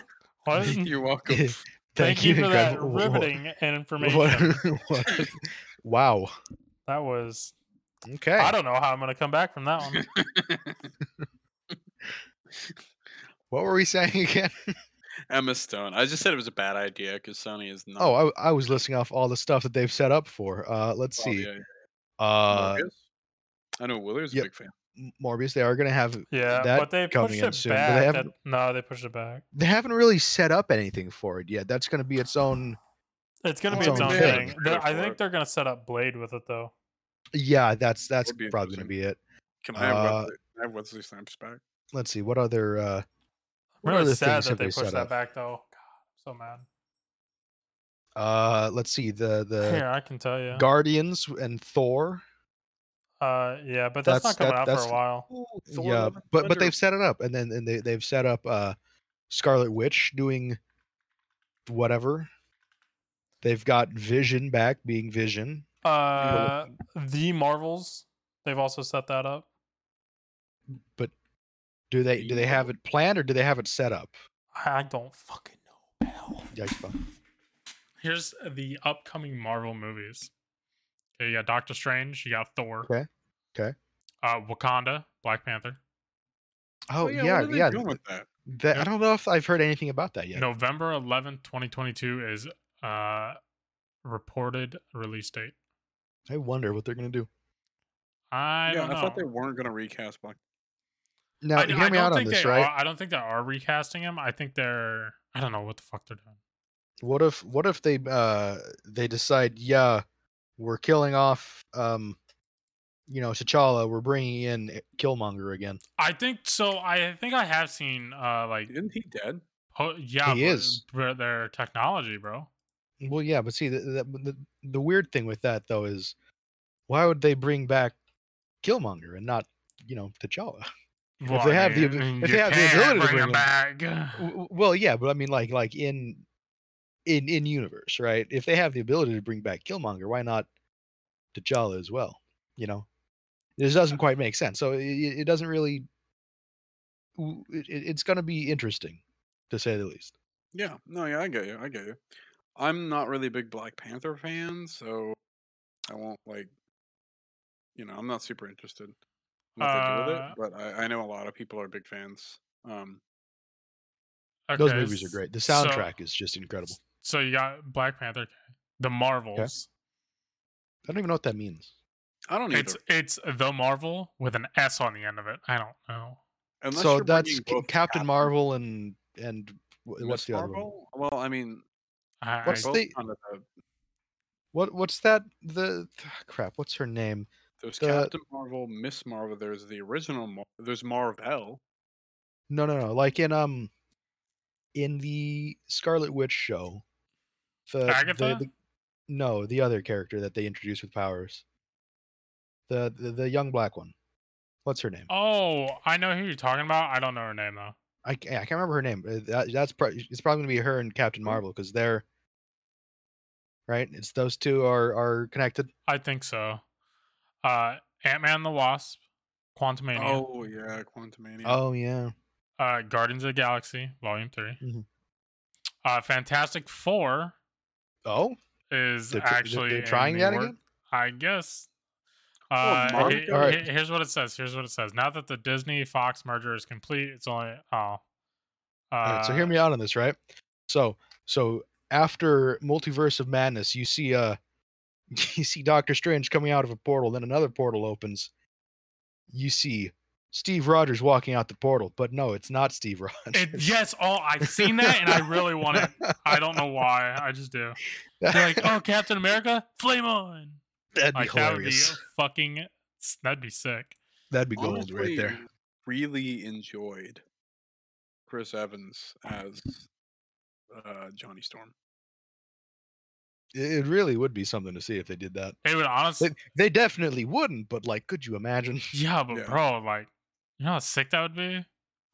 What? You're welcome. Thank, you for that riveting and information. what- what- wow. That was. Okay. I don't know how I'm going to come back from that one. What were we saying again? Emma Stone. I just said it was a bad idea because Sony is not. Oh, I, I was listing off all the stuff that they've set up for. Uh, let's Oh, see. yeah, yeah. Uh, Morbius? I know Willard's yep. a big fan. M- Morbius. They are going to have. Yeah, that but they coming pushed in it soon, but they back. haven't- that- no, they pushed it back. They haven't really set up anything for it yet. That's going to be its own. It's going to be its own own thing. thing. I think they're going to set up Blade with it, though. Yeah, that's that's probably going to be it. Can I have, Uh, Wesley, can I have Wesley Snipes back? Let's see. What other? Uh, I'm what really other sad things that they they pushed that up? back, though. God, I'm so mad. uh, let's see. The the Here, I can tell you. Guardians and Thor. uh, yeah, but that's, That's- not coming that- out that's- for a while. Thor yeah, Love but but they've set it up, and then and they they've set up uh, Scarlet Witch doing whatever. They've got Vision back being Vision. Uh, the Marvels, they've also set that up. Do they do they have it planned or do they have it set up? I don't fucking know, pal. Yikes, bro. Here's the upcoming Marvel movies. Okay, you got Doctor Strange, you got Thor. Okay, okay. Uh, Wakanda, Black Panther. Oh, yeah, yeah, what are they yeah. doing with that? That, I don't know if I've heard anything about that yet. November 11th, 2022 is uh reported release date. I wonder what they're gonna do. I yeah, don't I thought they weren't gonna recast Black. Now, I, hear I me don't out on think this, they right? are. I don't think they are recasting him. I think they're. I don't know what the fuck they're doing. What if what if they uh they decide yeah we're killing off um you know T'Challa we're bringing in Killmonger again. I think so. I think I have seen uh like Isn't he dead? po- yeah, He but- is. but their technology, bro. Well, yeah, but see the the, the the weird thing with that though is why would they bring back Killmonger and not you know T'Challa? Well, they have the ab- mean, if they have the can't ability to bring bring him him- back. W- w- Well, yeah, but I mean like like in in in universe, right? If they have the ability to bring back Killmonger, why not T'Challa as well? You know, this doesn't quite make sense. So it, it doesn't really. It, it- it's going to be interesting, to say the least. Yeah, no, yeah, I get you. I get you. I'm not really a big Black Panther fan, so I won't like. You know, I'm not super interested in what they do with Uh, it, but I, I know a lot of people are big fans. Um, Those movies are great. The so- soundtrack is just incredible. So you got Black Panther, the Marvels. I don't even know what that means. I don't either. It's it's the Marvel with an S on the end of it. I don't know. Unless so that's bringing Ca- both Captain Marvel and and wh- Miss what's the other one? Marvel? Well, I mean, I, What's I, the- the- What what's that? The crap. What's her name? There's the- Captain Marvel, Miss Marvel. There's the original. Mar- there's Marvel. No, no, no. Like in um, in the Scarlet Witch show, the Agatha? the, the no, the other character that they introduced with powers, the the, the young black one. What's her name? oh, I know who you're talking about. I don't know her name though. I, I can't remember her name. That, that's pro- it's probably gonna be her and Captain Marvel because they're right. It's those two are are connected. I think so. Uh, Ant Man the Wasp, Quantumania, Oh yeah, Quantumania. Oh yeah. uh, Guardians of the Galaxy Volume 3 Mhm. Uh, Fantastic Four Oh, is They're tr- they're- actually they're trying that again? I guess. Oh, Uh, Marvel? he- Alright. he- here's what it says. Here's what it says. Now that the Disney Fox merger is complete, it's only oh. Uh, All right, so hear me out on this, right? So so after Multiverse of Madness, you see uh you see Doctor Strange coming out of a portal, then another portal opens. You see Steve Rogers walking out the portal, but no, it's not Steve Rogers. It, yes, oh, I've seen that, and I really want it. I don't know why. I just do. They're like, oh, Captain America, flame on! That'd be Like that would be hilarious. fucking. That'd be sick. That'd be gold right there. Really enjoyed Chris Evans as uh, Johnny Storm. It it really would be something to see if they did that. It would honestly, They, they definitely wouldn't, but like, could you imagine? yeah, but Yeah. bro, like, you know how sick that would be.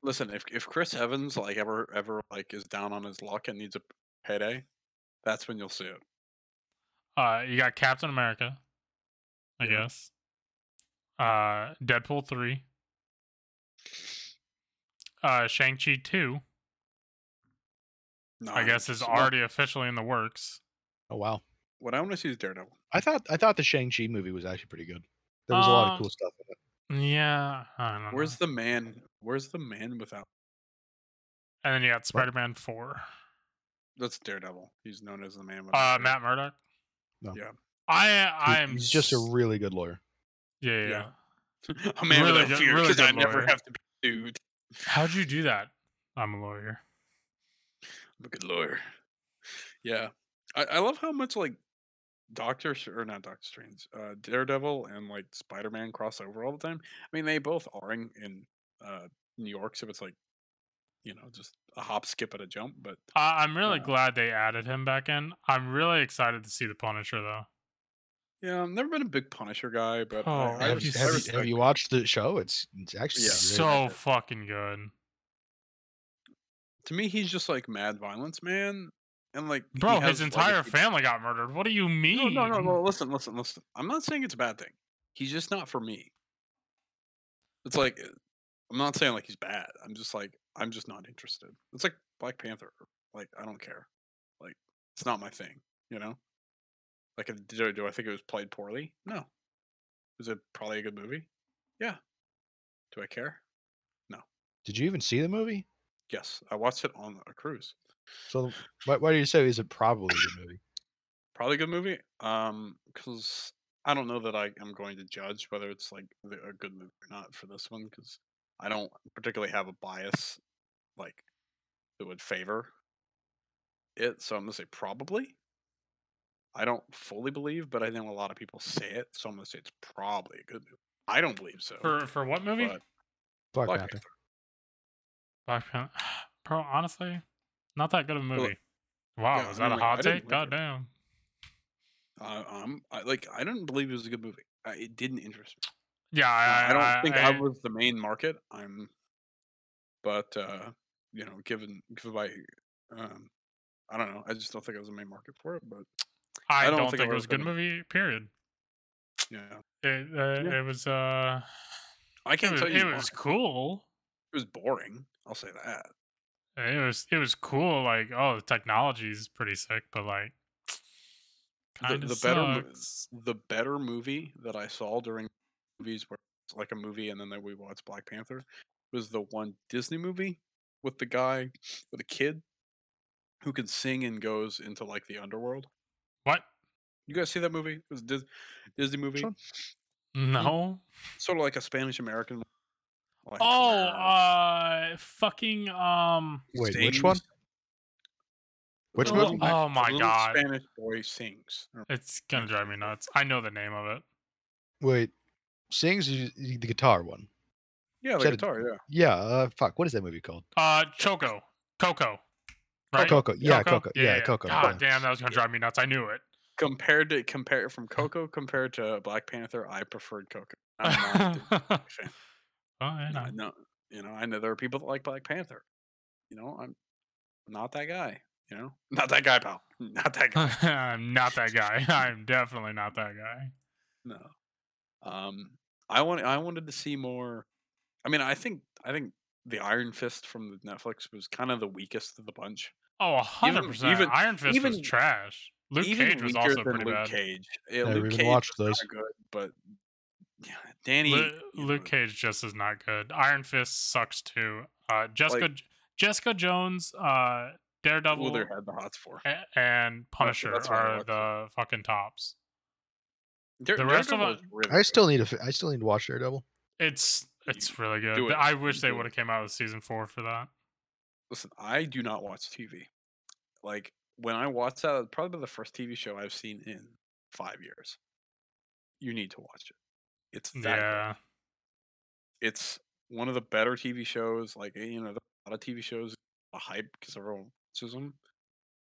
Listen, if if Chris Evans like ever ever like is down on his luck and needs a payday, that's when you'll see it. Uh, you got Captain America, I Yeah. guess. Uh, Deadpool three. Uh, Shang Chi two, I guess, is already officially in the works. Oh wow. What I want to see is Daredevil. I thought I thought the Shang Chi movie was actually pretty good. There was a lot Uh, of cool stuff in it. Yeah, I don't know. Where's the man? Where's the man without? and then you got Spider Man four. That's Daredevil. He's known as the man without. Uh, fear. Matt Murdock. Yeah. I I am He's just a really good lawyer. yeah yeah. Yeah. yeah. a man Really without good- fear really because I never lawyer. have to be sued. How'd you do that? I'm a lawyer. I'm a good lawyer. Yeah, I, I love how much like Doctor or not Doctor Strange, uh, Daredevil and like Spider Man cross over all the time. I mean, they both are in, in uh, New York, so it's like you know just a hop, skip, and a jump. But I I'm really Uh, glad they added him back in. I'm really excited to see the Punisher though. yeah, I've never been a big Punisher guy, but Oh, I, I, have, you res- you, have, you, have you watched the show? It's it's actually Yeah. great. So fucking good, To me, he's just like mad violence man, and like bro. has His entire legacy- family got murdered. What do you mean? no, no, no. Listen, listen, listen. I'm not saying it's a bad thing. He's just not for me. It's like uh, I'm not saying like he's bad. I'm just like I'm just not interested. It's like Black Panther. Like I don't care. Like it's not my thing. You know. Like do, do I think it was played poorly? No. Is it probably a good movie? Yeah. Do I care? No. Did you even see the movie? Yes, I watched it on a cruise. So why, why do you say is it probably a good movie? Probably a good movie. Um, because I don't know that I am going to judge whether it's like a good movie or not for this one because I don't particularly have a bias like that would favor it. So I'm gonna say probably. I don't fully believe, but I know a lot of people say it, so I'm gonna say it's probably a good movie. I don't believe so. For for what movie? Black, Black Panther. Panther. Black Panther. Bro, honestly, not that good of a Well, movie. Wow, yeah, is I that mean, a I hot take? God damn. Uh, um, I, like I didn't believe it was a good movie. I, it didn't interest me. Yeah, I, I, don't I, think I, I, was the main market. I'm, but uh, you know, given given by, um, I don't know. I just don't think I was the main market for it. But I I don't, don't think, think it was a good movie. Period. yeah, It uh, Yeah. it was uh, I can't was, tell you. it why. was cool. It was boring. I'll say that. It was it was cool. Like, oh, the technology is pretty sick, but like, The, the better the better movie that I saw during movies where it's like a movie and then we watched Black Panther was the one Disney movie with the guy with a kid who can sing and goes into like the underworld. What? You guys see that movie? It was a Disney movie? No. sort of like a Spanish American. Like Oh, uh, fucking um. Wait, which one? Which the Oh, little movie? Mex- oh the my little God. Spanish boy sings. It's gonna drive me nuts. I know the name of it. Wait, sings the guitar one. Yeah, the Said it- guitar. Yeah, Yeah. Uh, fuck. What is that movie called? Uh, Choco, Coco, right? Coco. Yeah, Coco. Yeah, Coco. God yeah. damn, that was gonna drive me nuts. I knew it. compared to compare from Coco compared to Black Panther, I preferred Coco. I'm oh, big fan. yeah, No, no, you know, I know there are people that like Black Panther. You know, I'm not that guy. You know, not that guy, pal. Not that guy. I'm not that guy. I'm definitely not that guy. no. Um, I want. I wanted to see more. I mean, I think. I think the Iron Fist from the Netflix was kind of the weakest of the bunch. Oh, hundred Even- percent. even- Iron Fist was trash. Luke Cage was also pretty Luke bad. Cage. Yeah, Never Luke even Cage watched was those. not good, but yeah, Danny. Lu- Luke know, Cage just is not good. Iron Fist sucks too. Uh, Jessica J- Jessica Jones, uh, Daredevil, Who they had the hots for. and Punisher that's why are watched the fucking tops. Dare- the rest of Daredevil it- is really I good. still need to. I still need to watch Daredevil. It's it's really good. it. I wish they would have came out with season four for that. Listen, I do not watch TV. Like when I watch that, probably the first TV show I've seen in five years. You need to watch it. It's that good. Yeah, It's one of the better TV shows. Like eh, you know, a lot of TV shows a hype because everyone watches them.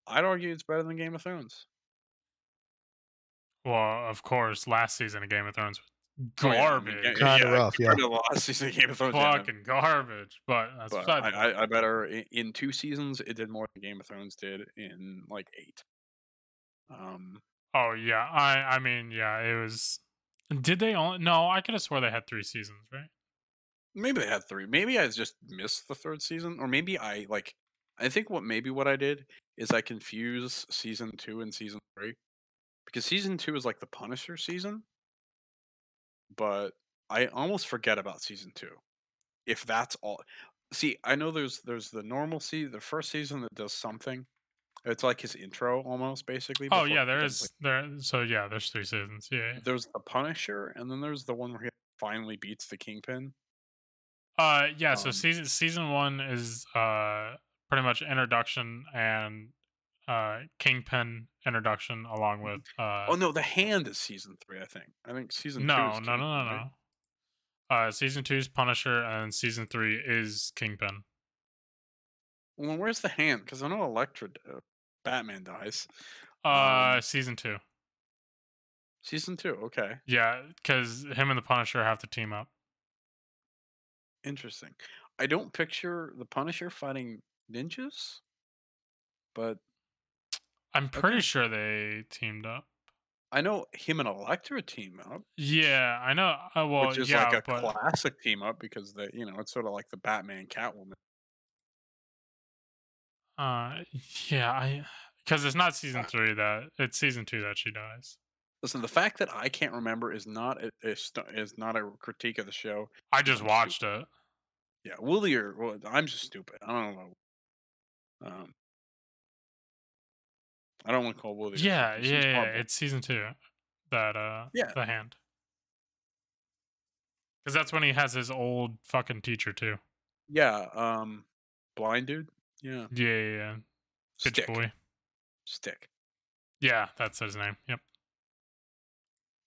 I'd argue it's better than Game of Thrones. well, of course, last season of Game of Thrones was Oh, yeah, I garbage, yeah, Kinda yeah, rough, yeah. last season of Game of Thrones. yeah, fucking garbage. But that's but I, I, I better in, in two seasons it did more than Game of Thrones did in like eight. Um, Oh yeah, I I mean yeah, it was. Did they only? No, I could have swore they had three seasons, right? maybe they had three. Maybe I just missed the third season, or maybe I like. I think what maybe what I did is I confuse season two and season three, because season two is like the Punisher season, but I almost forget about season two. If that's all, see, I know there's there's the normal see the first season that does something. It's like his intro almost, basically. Oh yeah, he there there. So yeah, there's three seasons. Yeah. there's the Punisher, and then there's the one where he finally beats the Kingpin. Uh yeah. So Um, season season one is uh pretty much introduction and uh Kingpin introduction along with uh Oh no, the hand is season three. I think. I think season two. no is no no no Kingpin, right? Uh, season two is Punisher, and season three is Kingpin. Well, where's the hand? Because I know Elektra, uh, Batman dies. Uh, Um, season two. Season two. Okay, Yeah, because him and the Punisher have to team up. interesting. I don't picture the Punisher fighting ninjas, but I'm pretty Okay. sure they teamed up. I know him and Elektra team up, Yeah, I know. Uh, well, which is yeah, like a but classic team up because the you know, it's sort of like the Batman Catwoman. Uh, yeah, I because it's not season three that it's season two that she dies. Listen, the fact that I can't remember is not a, is, is not a critique of the show. I just I'm watched it. Yeah, Wooly or well, I'm just stupid. I don't know. Um, I don't want to call Wooly. Yeah, yeah, yeah. It's season two. That uh, Yeah. the hand. Because that's when he has his old fucking teacher too. yeah. Um, blind dude. Yeah, Yeah, yeah, yeah. Bitch stick, boy. stick. Yeah, that's his name. Yep.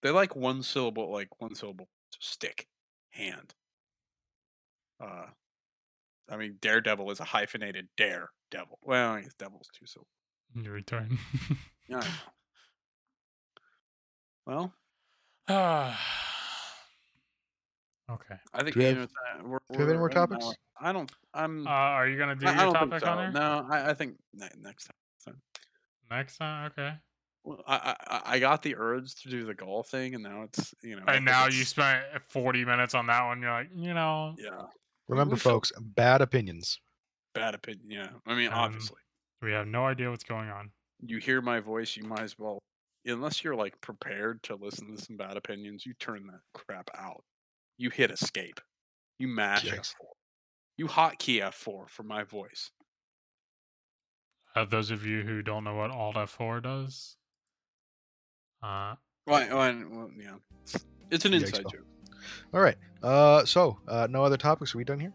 They like one syllable, like one syllable. Stick, hand. Uh, I mean, Daredevil is a hyphenated dare devil. Well, I guess devil's two syllables. You're retarded. Yeah. Well, Ah. Okay. I think Do we you have- that we're, do we have any more topics? hour. I don't. I'm. Uh, are you gonna do I, I your don't think topic so. on there No, I, I think ne- next time. next time? Okay. Well, I, I I got the urge to do the golf thing, and now it's you know. And think now you spent 40 minutes on that one. You're like, you know, Yeah, Remember, we felt- folks, bad opinions. bad opinion. Yeah, I mean, Um, obviously, we have no idea what's going on. you hear my voice, you might as well, unless you're like prepared to listen to some bad opinions, you turn that crap out. You hit escape. You mash Yikes. F4. You hotkey F4 for my voice. Uh, those of you who don't know what Alt F4 does, uh, Well, well, well yeah, it's, it's an Yikes, inside joke. All right. Uh, so uh, no other topics. Are we done here?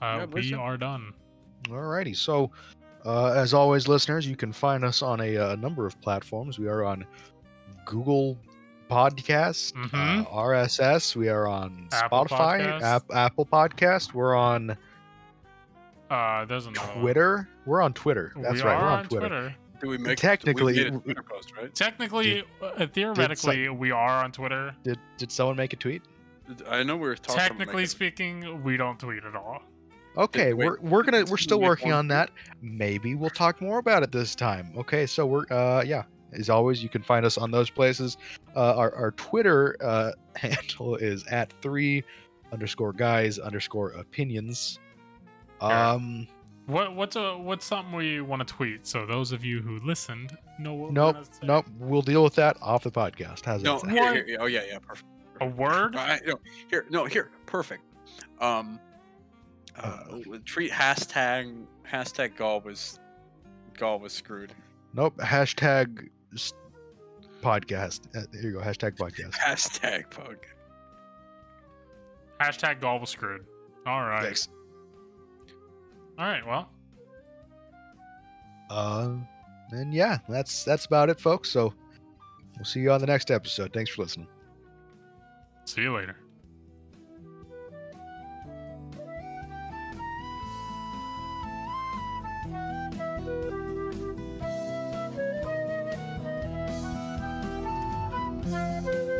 uh, Yeah, we listen. are done. Alrighty. So, uh, as always, listeners, you can find us on a, uh number of platforms. We are on Google Podcast, Mhm. uh, RSS. We are on Apple Spotify, Podcast. App, Apple Podcast. We're on Uh, there's another one. Twitter. We're on Twitter. That's we right. We're on, on Twitter. Twitter. Do we make Technically, we made Twitter post, right? Technically, uh, theoretically, we are on Twitter. Did Did someone make a tweet? I know we were talking. Technically making- speaking, we don't tweet at all. Okay, wait, we're we're gonna we're still working one on that. Maybe we'll talk more about it this time. Okay, so we're uh yeah. As always, you can find us on those places. Uh, our our Twitter uh, handle is at three underscore guys underscore opinions. Um, What what's a what's something we want to tweet? So those of you who listened know what. we're nope, gonna say. nope. We'll deal with that off the podcast. How's that No, sound? here, What? here, oh yeah, yeah, perfect. A word? I, no, here, no, here, perfect. Um, uh, treat hashtag hashtag Ghaul was Ghaul was screwed. Nope. Hashtag s- podcast. Uh, here you go. Hashtag podcast. Hashtag pug. Hashtag Ghaul was screwed. All right. Thanks. All right. Well, Uh, and yeah, that's that's about it, folks. So we'll see you on the next episode. Thanks for listening. see you later. Música